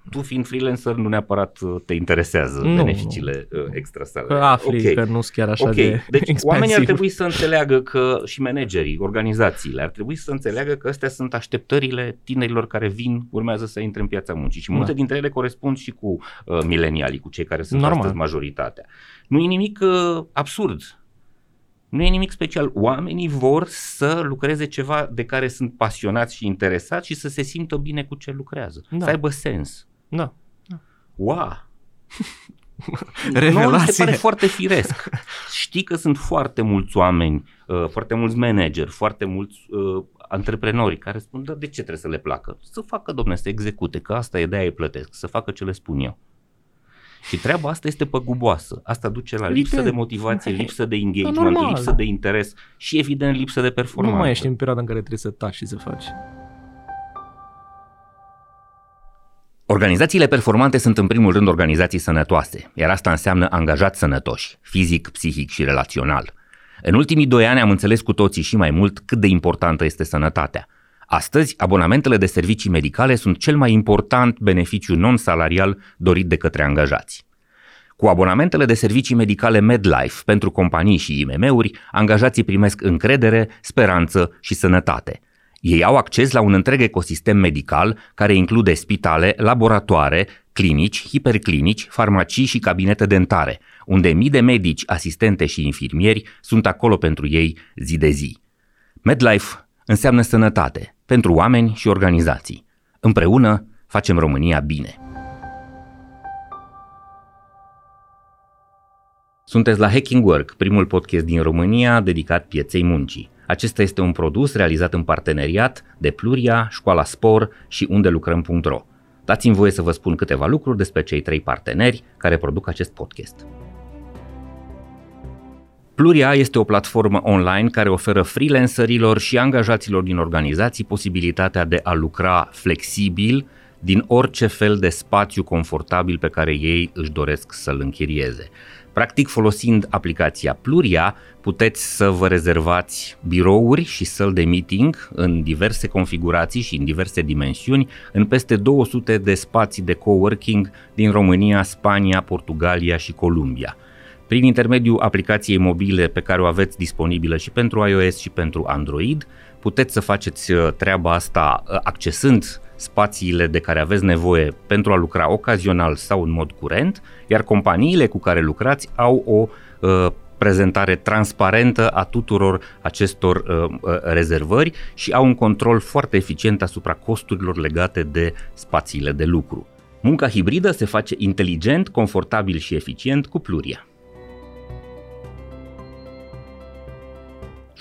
tu fiind freelancer nu neapărat uh, te interesează Nu, beneficiile uh, extra Că salariale. afli Ok. că nu sunt chiar așa Ok, de deci expensiv. oamenii ar trebui să înțeleagă că și managerii, organizațiile, ar trebui să înțeleagă că astea sunt așteptările tinerilor care vin, urmează să intre în piața muncii și multe Da. dintre ele corespund și cu uh, milenialii, cu cei care sunt Normal. astăzi majoritatea. Nu e nimic uh, absurd. Nu e nimic special. Oamenii vor să lucreze ceva de care sunt pasionați și interesați și să se simtă bine cu ce lucrează. Da. Să aibă sens. Da. Wow! *laughs* Nu, Revelație. mi se pare foarte firesc. Știi că sunt foarte mulți oameni, uh, foarte mulți manageri, foarte mulți uh, antreprenori care spun, da, de ce trebuie să le placă? Să facă, domne, să execute, că asta e de aia îi plătesc, să facă ce le spun eu. Și treaba asta este păguboasă. Asta duce la lipsă de Evident. motivație, lipsă de *laughs* Da, engagement, normal. lipsă de interes și, evident, lipsă de Nu performanță. mai ești în perioada în care trebuie să taci și să faci. Organizațiile performante sunt în primul rând organizații sănătoase, iar asta înseamnă angajați sănătoși, fizic, psihic și relațional. În ultimii doi ani am înțeles cu toții și mai mult cât de importantă este sănătatea. Astăzi, abonamentele de servicii medicale sunt cel mai important beneficiu non-salarial dorit de către angajați. Cu abonamentele de servicii medicale MedLife pentru companii și IMM-uri, angajații primesc încredere, speranță și sănătate. Ei au acces la un întreg ecosistem medical care include spitale, laboratoare, clinici, hiperclinici, farmacii și cabinete dentare, unde mii de medici, asistente și infirmieri sunt acolo pentru ei zi de zi. MedLife înseamnă sănătate pentru oameni și organizații. Împreună facem România bine. Sunteți la Hacking Work, primul podcast din România dedicat pieței muncii. Acesta este un produs realizat în parteneriat de Pluria, Școala Spor și unde lucrăm.ro. Dați-mi voie să vă spun câteva lucruri despre cei trei parteneri care produc acest podcast. Pluria este o platformă online care oferă freelancerilor și angajaților din organizații posibilitatea de a lucra flexibil din orice fel de spațiu confortabil pe care ei își doresc să-l închirieze. Practic, folosind aplicația Pluria, puteți să vă rezervați birouri și săli de meeting în diverse configurații și în diverse dimensiuni în peste 200 de spații de coworking din România, Spania, Portugalia și Columbia. Prin intermediul aplicației mobile pe care o aveți disponibilă și pentru iOS și pentru Android, puteți să faceți uh, treaba asta uh, accesând spațiile de care aveți nevoie pentru a lucra ocazional sau în mod curent, iar companiile cu care lucrați au o uh, prezentare transparentă a tuturor acestor uh, uh, rezervări și au un control foarte eficient asupra costurilor legate de spațiile de lucru. Munca hibridă se face inteligent, confortabil și eficient cu Pluria.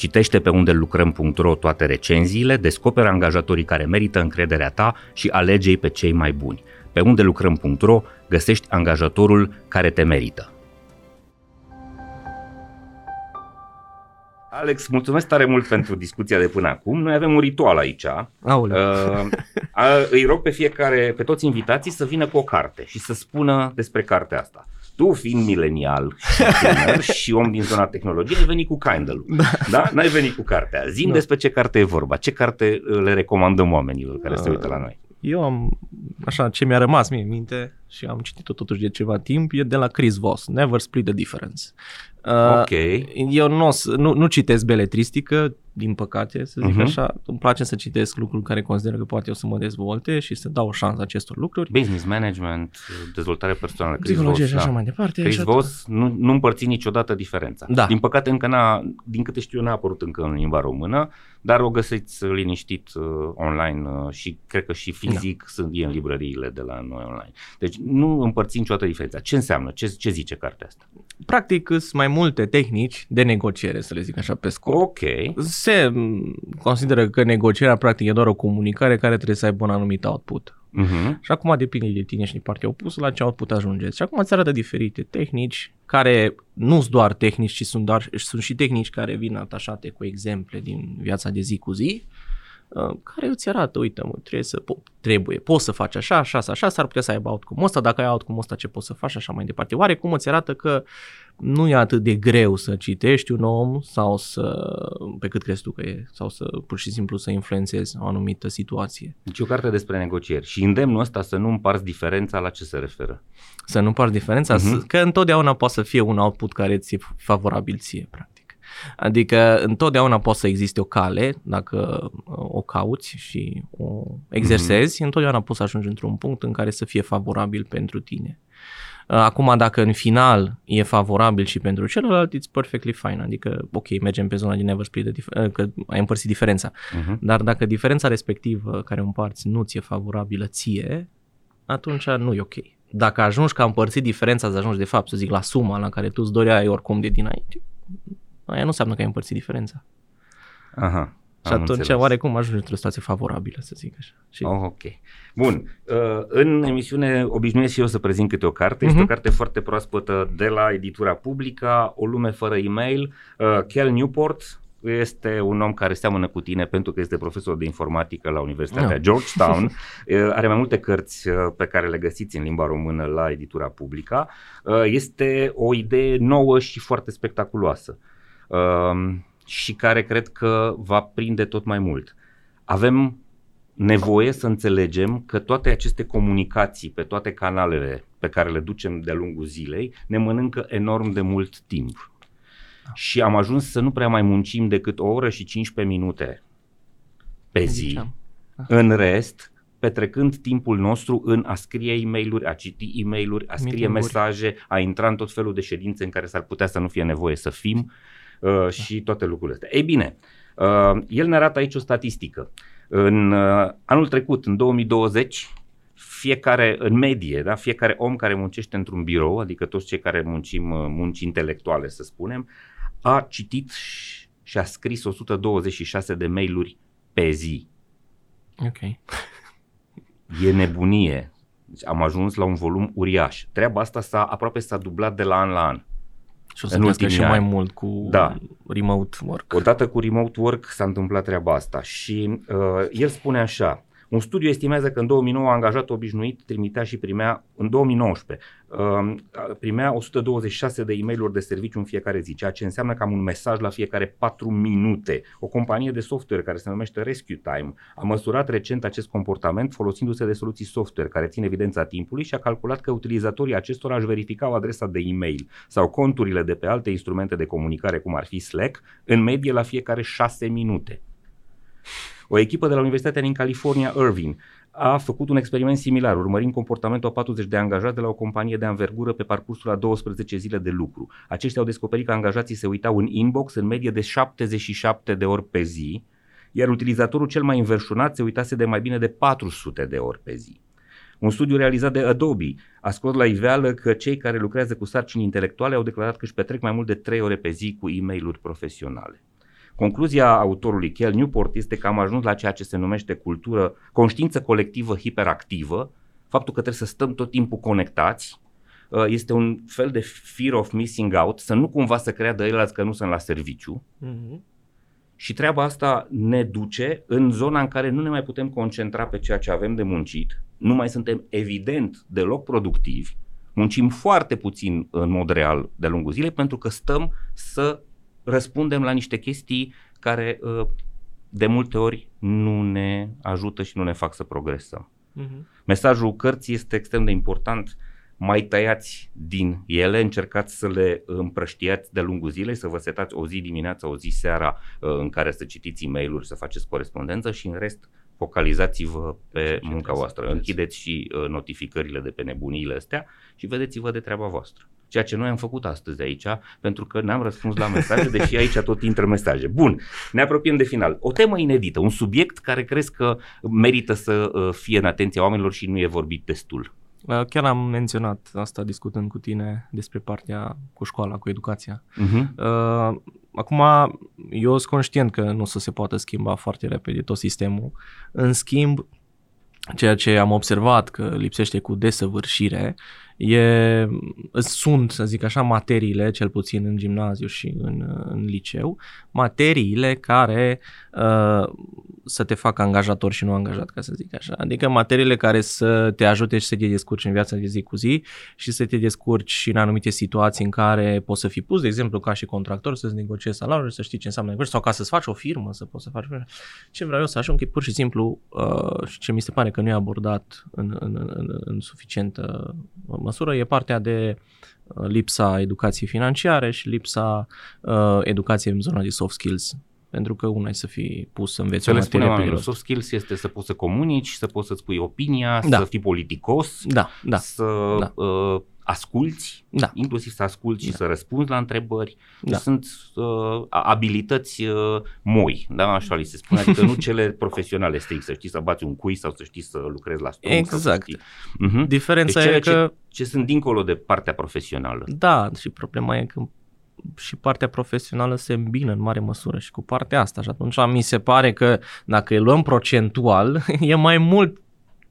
Citește pe unde lucrăm.ro toate recenziile, descoperă angajatorii care merită încrederea ta și alege-i pe cei mai buni. Pe unde lucrăm.ro găsești angajatorul care te merită. Alex, mulțumesc tare mult pentru discuția de până acum. Noi avem un ritual aici. Aoleu. Uh, a, îi rog pe fiecare, pe toți invitații să vină cu o carte și să spună despre cartea asta. Tu fiind milenial și *laughs* tânăr și om din zona tehnologiei, ai venit cu Kindle. Da. da? N-ai venit cu cartea. Zim da. despre ce carte e vorba. Ce carte le recomandăm oamenilor care uh, se uită la noi? Eu am, așa, ce mi-a rămas mie în minte și am citit-o totuși de ceva timp, e de la Chris Voss, Never Split the Difference. Uh, ok. Eu nu, nu, nu citesc beletristică, din păcate, să zic uh-huh. așa. Îmi place să citesc lucruri care consider că poate eu să mă dezvolte și să dau o șansă acestor lucruri. Business management, dezvoltare personală, Psihologie și așa da. mai departe. Chris Voss nu, nu împărți niciodată diferența. Da. Din păcate încă n-a, din câte știu, n-a apărut încă în limba română, dar o găsiți liniștit uh, online uh, și cred că și fizic da. sunt e în librăriile de la noi online. Deci nu împărți niciodată diferența. Ce înseamnă? Ce, ce zice cartea asta? Practic sunt mai multe tehnici de negociere, să le zic așa pe scurt. Ok. Se consideră că negocierea practic e doar o comunicare care trebuie să aibă un anumit output. Uh-huh. Și acum depinde de tine și din partea opusă la ce output ajungeți. Și acum îți arată diferite tehnici care nu sunt doar tehnici, ci sunt, doar, sunt și tehnici care vin atașate cu exemple din viața de zi cu zi, uh, care îți arată, uite mă, trebuie să, po- trebuie, poți să faci așa, așa, așa, s-ar putea să aibă outcome ăsta, dacă ai outcome ăsta ce poți să faci așa mai departe. Oare cum îți arată că nu e atât de greu să citești un om sau să, pe cât crezi tu că e, sau să pur și simplu să influențezi o anumită situație. Deci o carte despre negocieri și îndemnul ăsta să nu împarți diferența la ce se referă. Să nu împarți diferența, uh-huh. că întotdeauna poate să fie un output care ți-e favorabil ție, practic. Adică întotdeauna poate să existe o cale, dacă uh, o cauți și o exersezi, mm-hmm. întotdeauna poți să ajungi într-un punct în care să fie favorabil pentru tine. Uh, acum, dacă în final e favorabil și pentru celălalt, it's perfectly fine. Adică, ok, mergem pe zona din never split, the dif- uh, că ai împărțit diferența. Uh-huh. Dar dacă diferența respectivă care o împarți nu ți-e favorabilă ție, atunci nu e ok. Dacă ajungi ca împărțit diferența, să ajungi de fapt, să zic, la suma la care tu îți doreai oricum de dinainte, aia nu înseamnă că ai împărțit diferența. Aha. Și atunci înțeles. oarecum ajungi într-o situație favorabilă, să zic așa. Și... Oh, ok. Bun. Uh, în emisiune obișnuiesc și eu să prezint câte o carte. Este uh-huh. o carte foarte proaspătă de la editura Publica, O lume fără e-mail. Uh, Cal Newport este un om care seamănă cu tine pentru că este profesor de informatică la Universitatea no. Georgetown. *laughs* uh, are mai multe cărți uh, pe care le găsiți în limba română la editura Publica. Uh, este o idee nouă și foarte spectaculoasă. Uh, și care cred că va prinde tot mai mult. Avem nevoie să înțelegem că toate aceste comunicații pe toate canalele pe care le ducem de-a lungul zilei ne mănâncă enorm de mult timp. Da. Și am ajuns să nu prea mai muncim decât o oră și 15 minute pe zi. Da. În rest, petrecând timpul nostru în a scrie e mail a citi e mail a scrie mesaje, a intra în tot felul de ședințe în care s-ar putea să nu fie nevoie să fim uh, și toate lucrurile astea. Ei bine, uh, el ne arată aici o statistică. În uh, anul trecut, în 2020, fiecare, în medie, da, fiecare om care muncește într-un birou, adică toți cei care muncim uh, munci intelectuale, să spunem, a citit și a scris 126 de mail-uri pe zi. Ok. E nebunie. Deci am ajuns la un volum uriaș. Treaba asta s-a, aproape s-a dublat de la an la an. Și o să crească și mai mult cu da. remote work. Odată cu remote work s-a întâmplat treaba asta și uh, el spune așa, un studiu estimează că în 2009 angajat obișnuit trimitea și primea, în 2019, um, primea 126 de e mail de serviciu în fiecare zi, ceea ce înseamnă cam un mesaj la fiecare 4 minute. O companie de software care se numește Rescue Time a măsurat recent acest comportament folosindu-se de soluții software care țin evidența timpului și a calculat că utilizatorii acestora își verificau adresa de e-mail sau conturile de pe alte instrumente de comunicare, cum ar fi Slack, în medie la fiecare 6 minute. O echipă de la Universitatea din California, Irvine, a făcut un experiment similar, urmărind comportamentul a 40 de angajați de la o companie de anvergură pe parcursul a 12 zile de lucru. Aceștia au descoperit că angajații se uitau în inbox în medie de 77 de ori pe zi, iar utilizatorul cel mai înverșunat se uitase de mai bine de 400 de ori pe zi. Un studiu realizat de Adobe a scos la iveală că cei care lucrează cu sarcini intelectuale au declarat că își petrec mai mult de 3 ore pe zi cu e mail profesionale. Concluzia autorului Kel Newport este că am ajuns la ceea ce se numește cultură, conștiință colectivă hiperactivă, faptul că trebuie să stăm tot timpul conectați, uh, este un fel de fear of missing out, să nu cumva să creadă el că nu sunt la serviciu. Mm-hmm. Și treaba asta ne duce în zona în care nu ne mai putem concentra pe ceea ce avem de muncit, nu mai suntem evident deloc productivi, muncim foarte puțin în mod real de-a lungul zilei pentru că stăm să răspundem la niște chestii care uh, de multe ori nu ne ajută și nu ne fac să progresăm. Uh-huh. Mesajul cărții este extrem de important. Mai tăiați din ele, încercați să le împrăștiați de lungul zilei, să vă setați o zi dimineața, o zi seara uh, în care să citiți e mail să faceți corespondență și în rest focalizați-vă pe Ce munca voastră. Închideți și uh, notificările de pe nebunile astea și vedeți-vă de treaba voastră. Ceea ce noi am făcut astăzi aici, pentru că n-am răspuns la mesaje, deși aici tot intră mesaje. Bun, ne apropiem de final. O temă inedită, un subiect care crezi că merită să uh, fie în atenția oamenilor și nu e vorbit destul. Uh, chiar am menționat asta discutând cu tine despre partea cu școala, cu educația. Uh-huh. Uh, acum, eu sunt conștient că nu o să se poată schimba foarte repede tot sistemul. În schimb, ceea ce am observat că lipsește cu desăvârșire e, sunt, să zic așa, materiile, cel puțin în gimnaziu și în, în liceu, materiile care uh, să te facă angajator și nu angajat, ca să zic așa. Adică materiile care să te ajute și să te descurci în viața de zi cu zi și să te descurci și în anumite situații în care poți să fii pus, de exemplu, ca și contractor, să-ți negociezi salariul, să știi ce înseamnă negocieri, sau ca să-ți faci o firmă, să poți să faci... Ce vreau eu să ajung, e pur și simplu, uh, și ce mi se pare că nu e abordat în, în, în, în suficientă măsură, e partea de uh, lipsa educației financiare și lipsa uh, educației în zona de soft skills pentru că una e să fii pus să înveți să o le spunem oamenilor, soft skills este să poți să comunici, să poți să-ți pui opinia, da. să fii politicos, da, da, să da. Uh, asculți, da. inclusiv să asculți da. și să răspunzi la întrebări. Da. Sunt uh, abilități uh, moi, da, așa li se spune, adică nu *laughs* cele profesionale strict, să știi să bați un cui sau să știi să lucrezi la strom. Exact. Uh-huh. Diferența deci, e că... Ce, ce sunt dincolo de partea profesională. Da, și problema e că și partea profesională se îmbină în mare măsură și cu partea asta și atunci mi se pare că dacă îl luăm procentual *laughs* e mai mult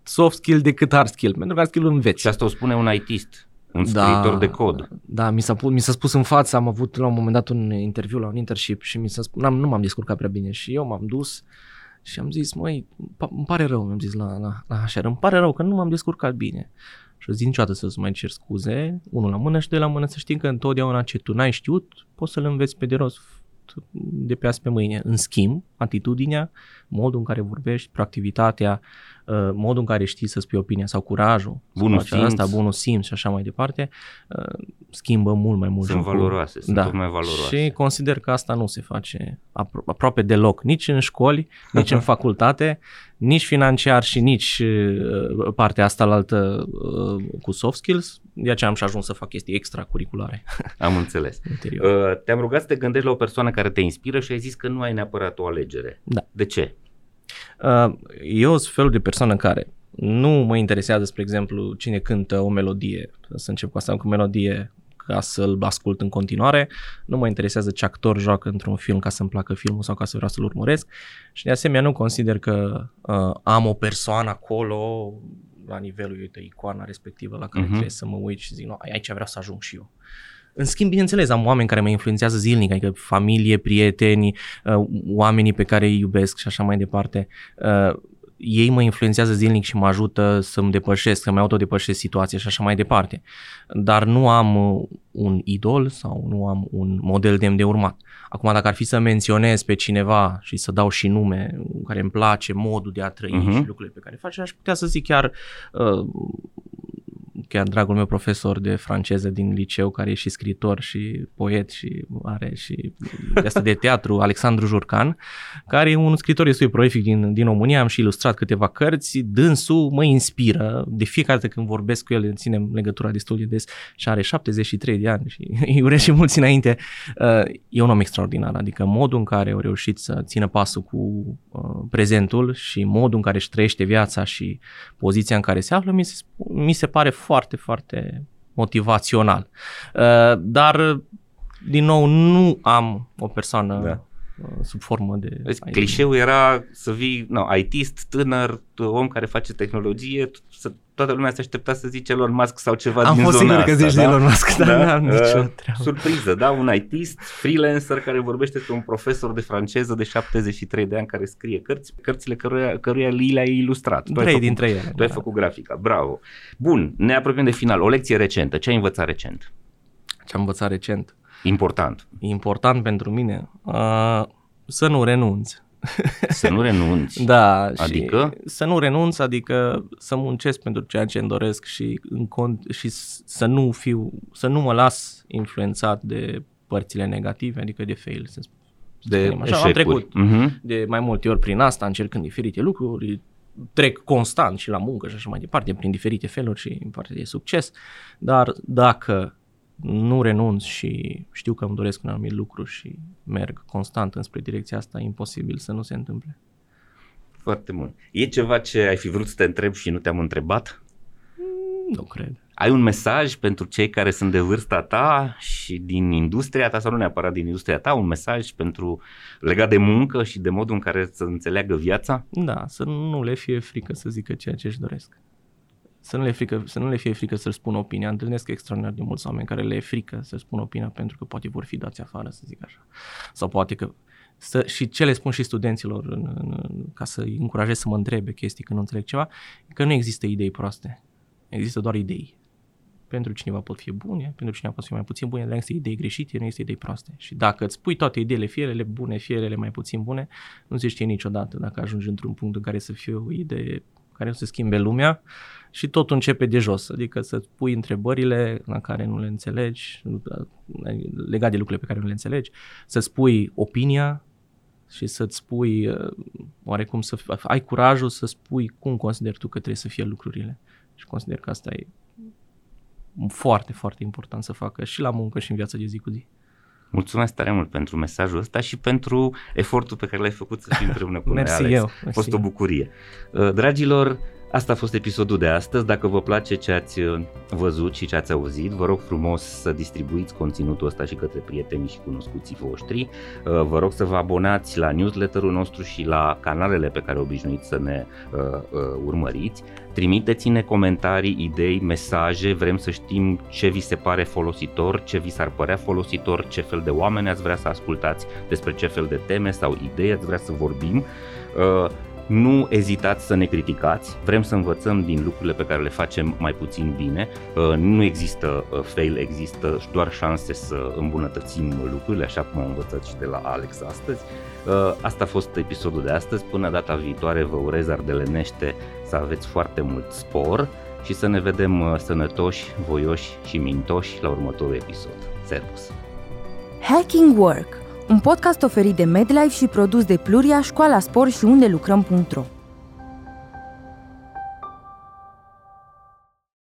soft skill decât hard skill, pentru că hard skill înveți. Și asta o spune un ITist, un da, scriitor de cod. Da, mi s-a, mi s-a spus în față, am avut la un moment dat un interviu la un internship și mi s-a spus, nu m-am descurcat prea bine și eu m-am dus și am zis, măi, îmi pare rău, mi-am zis la, la, la HR, îmi pare rău că nu m-am descurcat bine. Și o zi niciodată să-ți mai cer scuze, unul la mână și doi la mână, să știi că întotdeauna ce tu n-ai știut, poți să-l înveți pe de rost de pe azi pe mâine. În schimb, atitudinea, modul în care vorbești, proactivitatea, uh, modul în care știi să spui opinia sau curajul, bunul simț. Asta, bunul simț și așa mai departe, uh, schimbă mult mai mult. Sunt jocul. valoroase, sunt da. mai valoroase. Și consider că asta nu se face apro- aproape deloc, nici în școli, nici în *laughs* facultate, nici financiar și nici uh, partea asta la altă cu soft skills. De aceea am și ajuns să fac chestii extracurriculare. *laughs* Am înțeles. *laughs* uh, te-am rugat să te gândești la o persoană care te inspiră și ai zis că nu ai neapărat o alegere. Da. De ce? Uh, eu sunt felul de persoană care nu mă interesează, spre exemplu, cine cântă o melodie, să încep cu asta, cu melodie ca să-l ascult în continuare, nu mă interesează ce actor joacă într-un film ca să-mi placă filmul sau ca să vreau să-l urmăresc și de asemenea nu consider că uh, am o persoană acolo la nivelul, uite, icoana respectivă la care uh-huh. trebuie să mă uit și zic, nu, aici vreau să ajung și eu. În schimb, bineînțeles, am oameni care mă influențează zilnic, adică familie, prieteni, uh, oamenii pe care îi iubesc și așa mai departe. Uh, ei mă influențează zilnic și mă ajută să-mi depășesc, să-mi autodepășesc situația și așa mai departe. Dar nu am uh, un idol sau nu am un model demn de urmat. Acum, dacă ar fi să menționez pe cineva și să dau și nume care îmi place, modul de a trăi uh-huh. și lucrurile pe care face, aș putea să zic chiar uh, chiar dragul meu profesor de franceză din liceu, care e și scritor și poet și are și de asta de teatru, *laughs* Alexandru Jurcan, care e un scritor destul de prolific din, din România, am și ilustrat câteva cărți, dânsul mă inspiră, de fiecare dată când vorbesc cu el, ținem legătura destul de des și are 73 de ani și *laughs* îi urez și mulți înainte. Uh, e un om extraordinar, adică modul în care au reușit să țină pasul cu uh, prezentul și modul în care își trăiește viața și poziția în care se află, mi se, mi se pare foarte, foarte motivațional. Uh, dar, din nou, nu am o persoană da. Sub formă de... Deci, clișeul era să vii, no, ITist, tânăr, om care face tehnologie, să, toată lumea se aștepta să zici Elon Musk sau ceva Am din fost zona sigur asta. că zici da? Elon Musk, dar Da? n-am nicio Uh, treabă. Surpriză, da? Un ITist, freelancer care vorbește despre un profesor de franceză de 73 de ani care scrie cărți, cărțile căruia, căruia li le-ai ilustrat. Tu ai Trei făcut- dintre ele. Tu ai da. făcut grafica, bravo. Bun, ne apropiem de final. O lecție recentă. Ce ai învățat recent? Ce am învățat recent. Important. Important pentru mine. Uh, să nu renunț. Să nu renunți. *laughs* Da, Adică? și să nu renunț, adică să muncesc pentru ceea ce îmi doresc și, în cont, și s- să nu fiu, să nu mă las influențat de părțile negative, adică de fail, să sp- să De spunem așa. Am eșecuri. trecut Mhm. de mai multe ori prin asta, încercând diferite lucruri, trec constant și la muncă și așa mai departe, prin diferite feluri și în parte de succes, dar dacă nu renunț și știu că îmi doresc un anumit lucru și merg constant înspre direcția asta, e imposibil să nu se întâmple. Foarte bun. E ceva ce ai fi vrut să te întreb și nu te-am întrebat? Nu cred. Ai un mesaj pentru cei care sunt de vârsta ta și din industria ta sau nu neapărat din industria ta, un mesaj pentru legat de muncă și de modul în care să înțeleagă viața? Da, să nu le fie frică să zică ceea ce își doresc. Să nu le, frică, să nu le fie frică să-și spună opinia. Întâlnesc extraordinar de mulți oameni care le e frică să spună opinia pentru că poate vor fi dați afară, să zic așa. Sau poate că să, și ce le spun și studenților în, în, ca să îi încurajez să mă întrebe chestii când nu înțeleg ceva, e că nu există idei proaste. Există doar idei. Pentru cineva pot fi bune, pentru cineva pot fi mai puțin bune, dar nu există idei greșite, nu există idei proaste. Și dacă îți pui toate ideile, fie ele bune, fie ele mai puțin bune, nu se știe niciodată dacă ajungi într-un punct în care să fie o idee care să schimbe lumea și totul începe de jos, adică să-ți pui întrebările la care nu le înțelegi, legat de lucrurile pe care nu le înțelegi, să-ți pui opinia și să-ți spui uh, oarecum să f- ai curajul să spui cum consideri tu că trebuie să fie lucrurile. Și consider că asta e foarte, foarte important să facă și la muncă și în viața de zi cu zi. Mulțumesc tare mult pentru mesajul ăsta și pentru efortul pe care l-ai făcut să fii *laughs* împreună cu noi, Mersi Alex. eu. A mersi fost o eu. bucurie. Uh, Dragilor, asta a fost episodul de astăzi. Dacă vă place ce ați uh, văzut și ce ați auzit, vă rog frumos să distribuiți conținutul ăsta și către prietenii și cunoscuții voștri. Uh, Vă rog să vă abonați la newsletterul nostru și la canalele pe care obișnuiți să ne uh, uh, urmăriți. Trimiteți-ne comentarii, idei, mesaje, vrem să știm ce vi se pare folositor, ce vi s-ar părea folositor, ce fel de oameni ați vrea să ascultați, despre ce fel de teme sau idei ați vrea să vorbim. Uh, Nu ezitați să ne criticați, vrem să învățăm din lucrurile pe care le facem mai puțin bine. Uh, Nu există uh, fail, există doar șanse să îmbunătățim lucrurile, așa cum am învățat și de la Alex astăzi. Uh, Asta a fost episodul de astăzi. Până data viitoare vă urez ardelenește să aveți foarte mult spor și să ne vedem uh, sănătoși, voioși și mintoși la următorul episod. Servus! Hacking Work, un podcast oferit de MedLife și produs de Pluria, Școala Spor și unde lucrăm.ro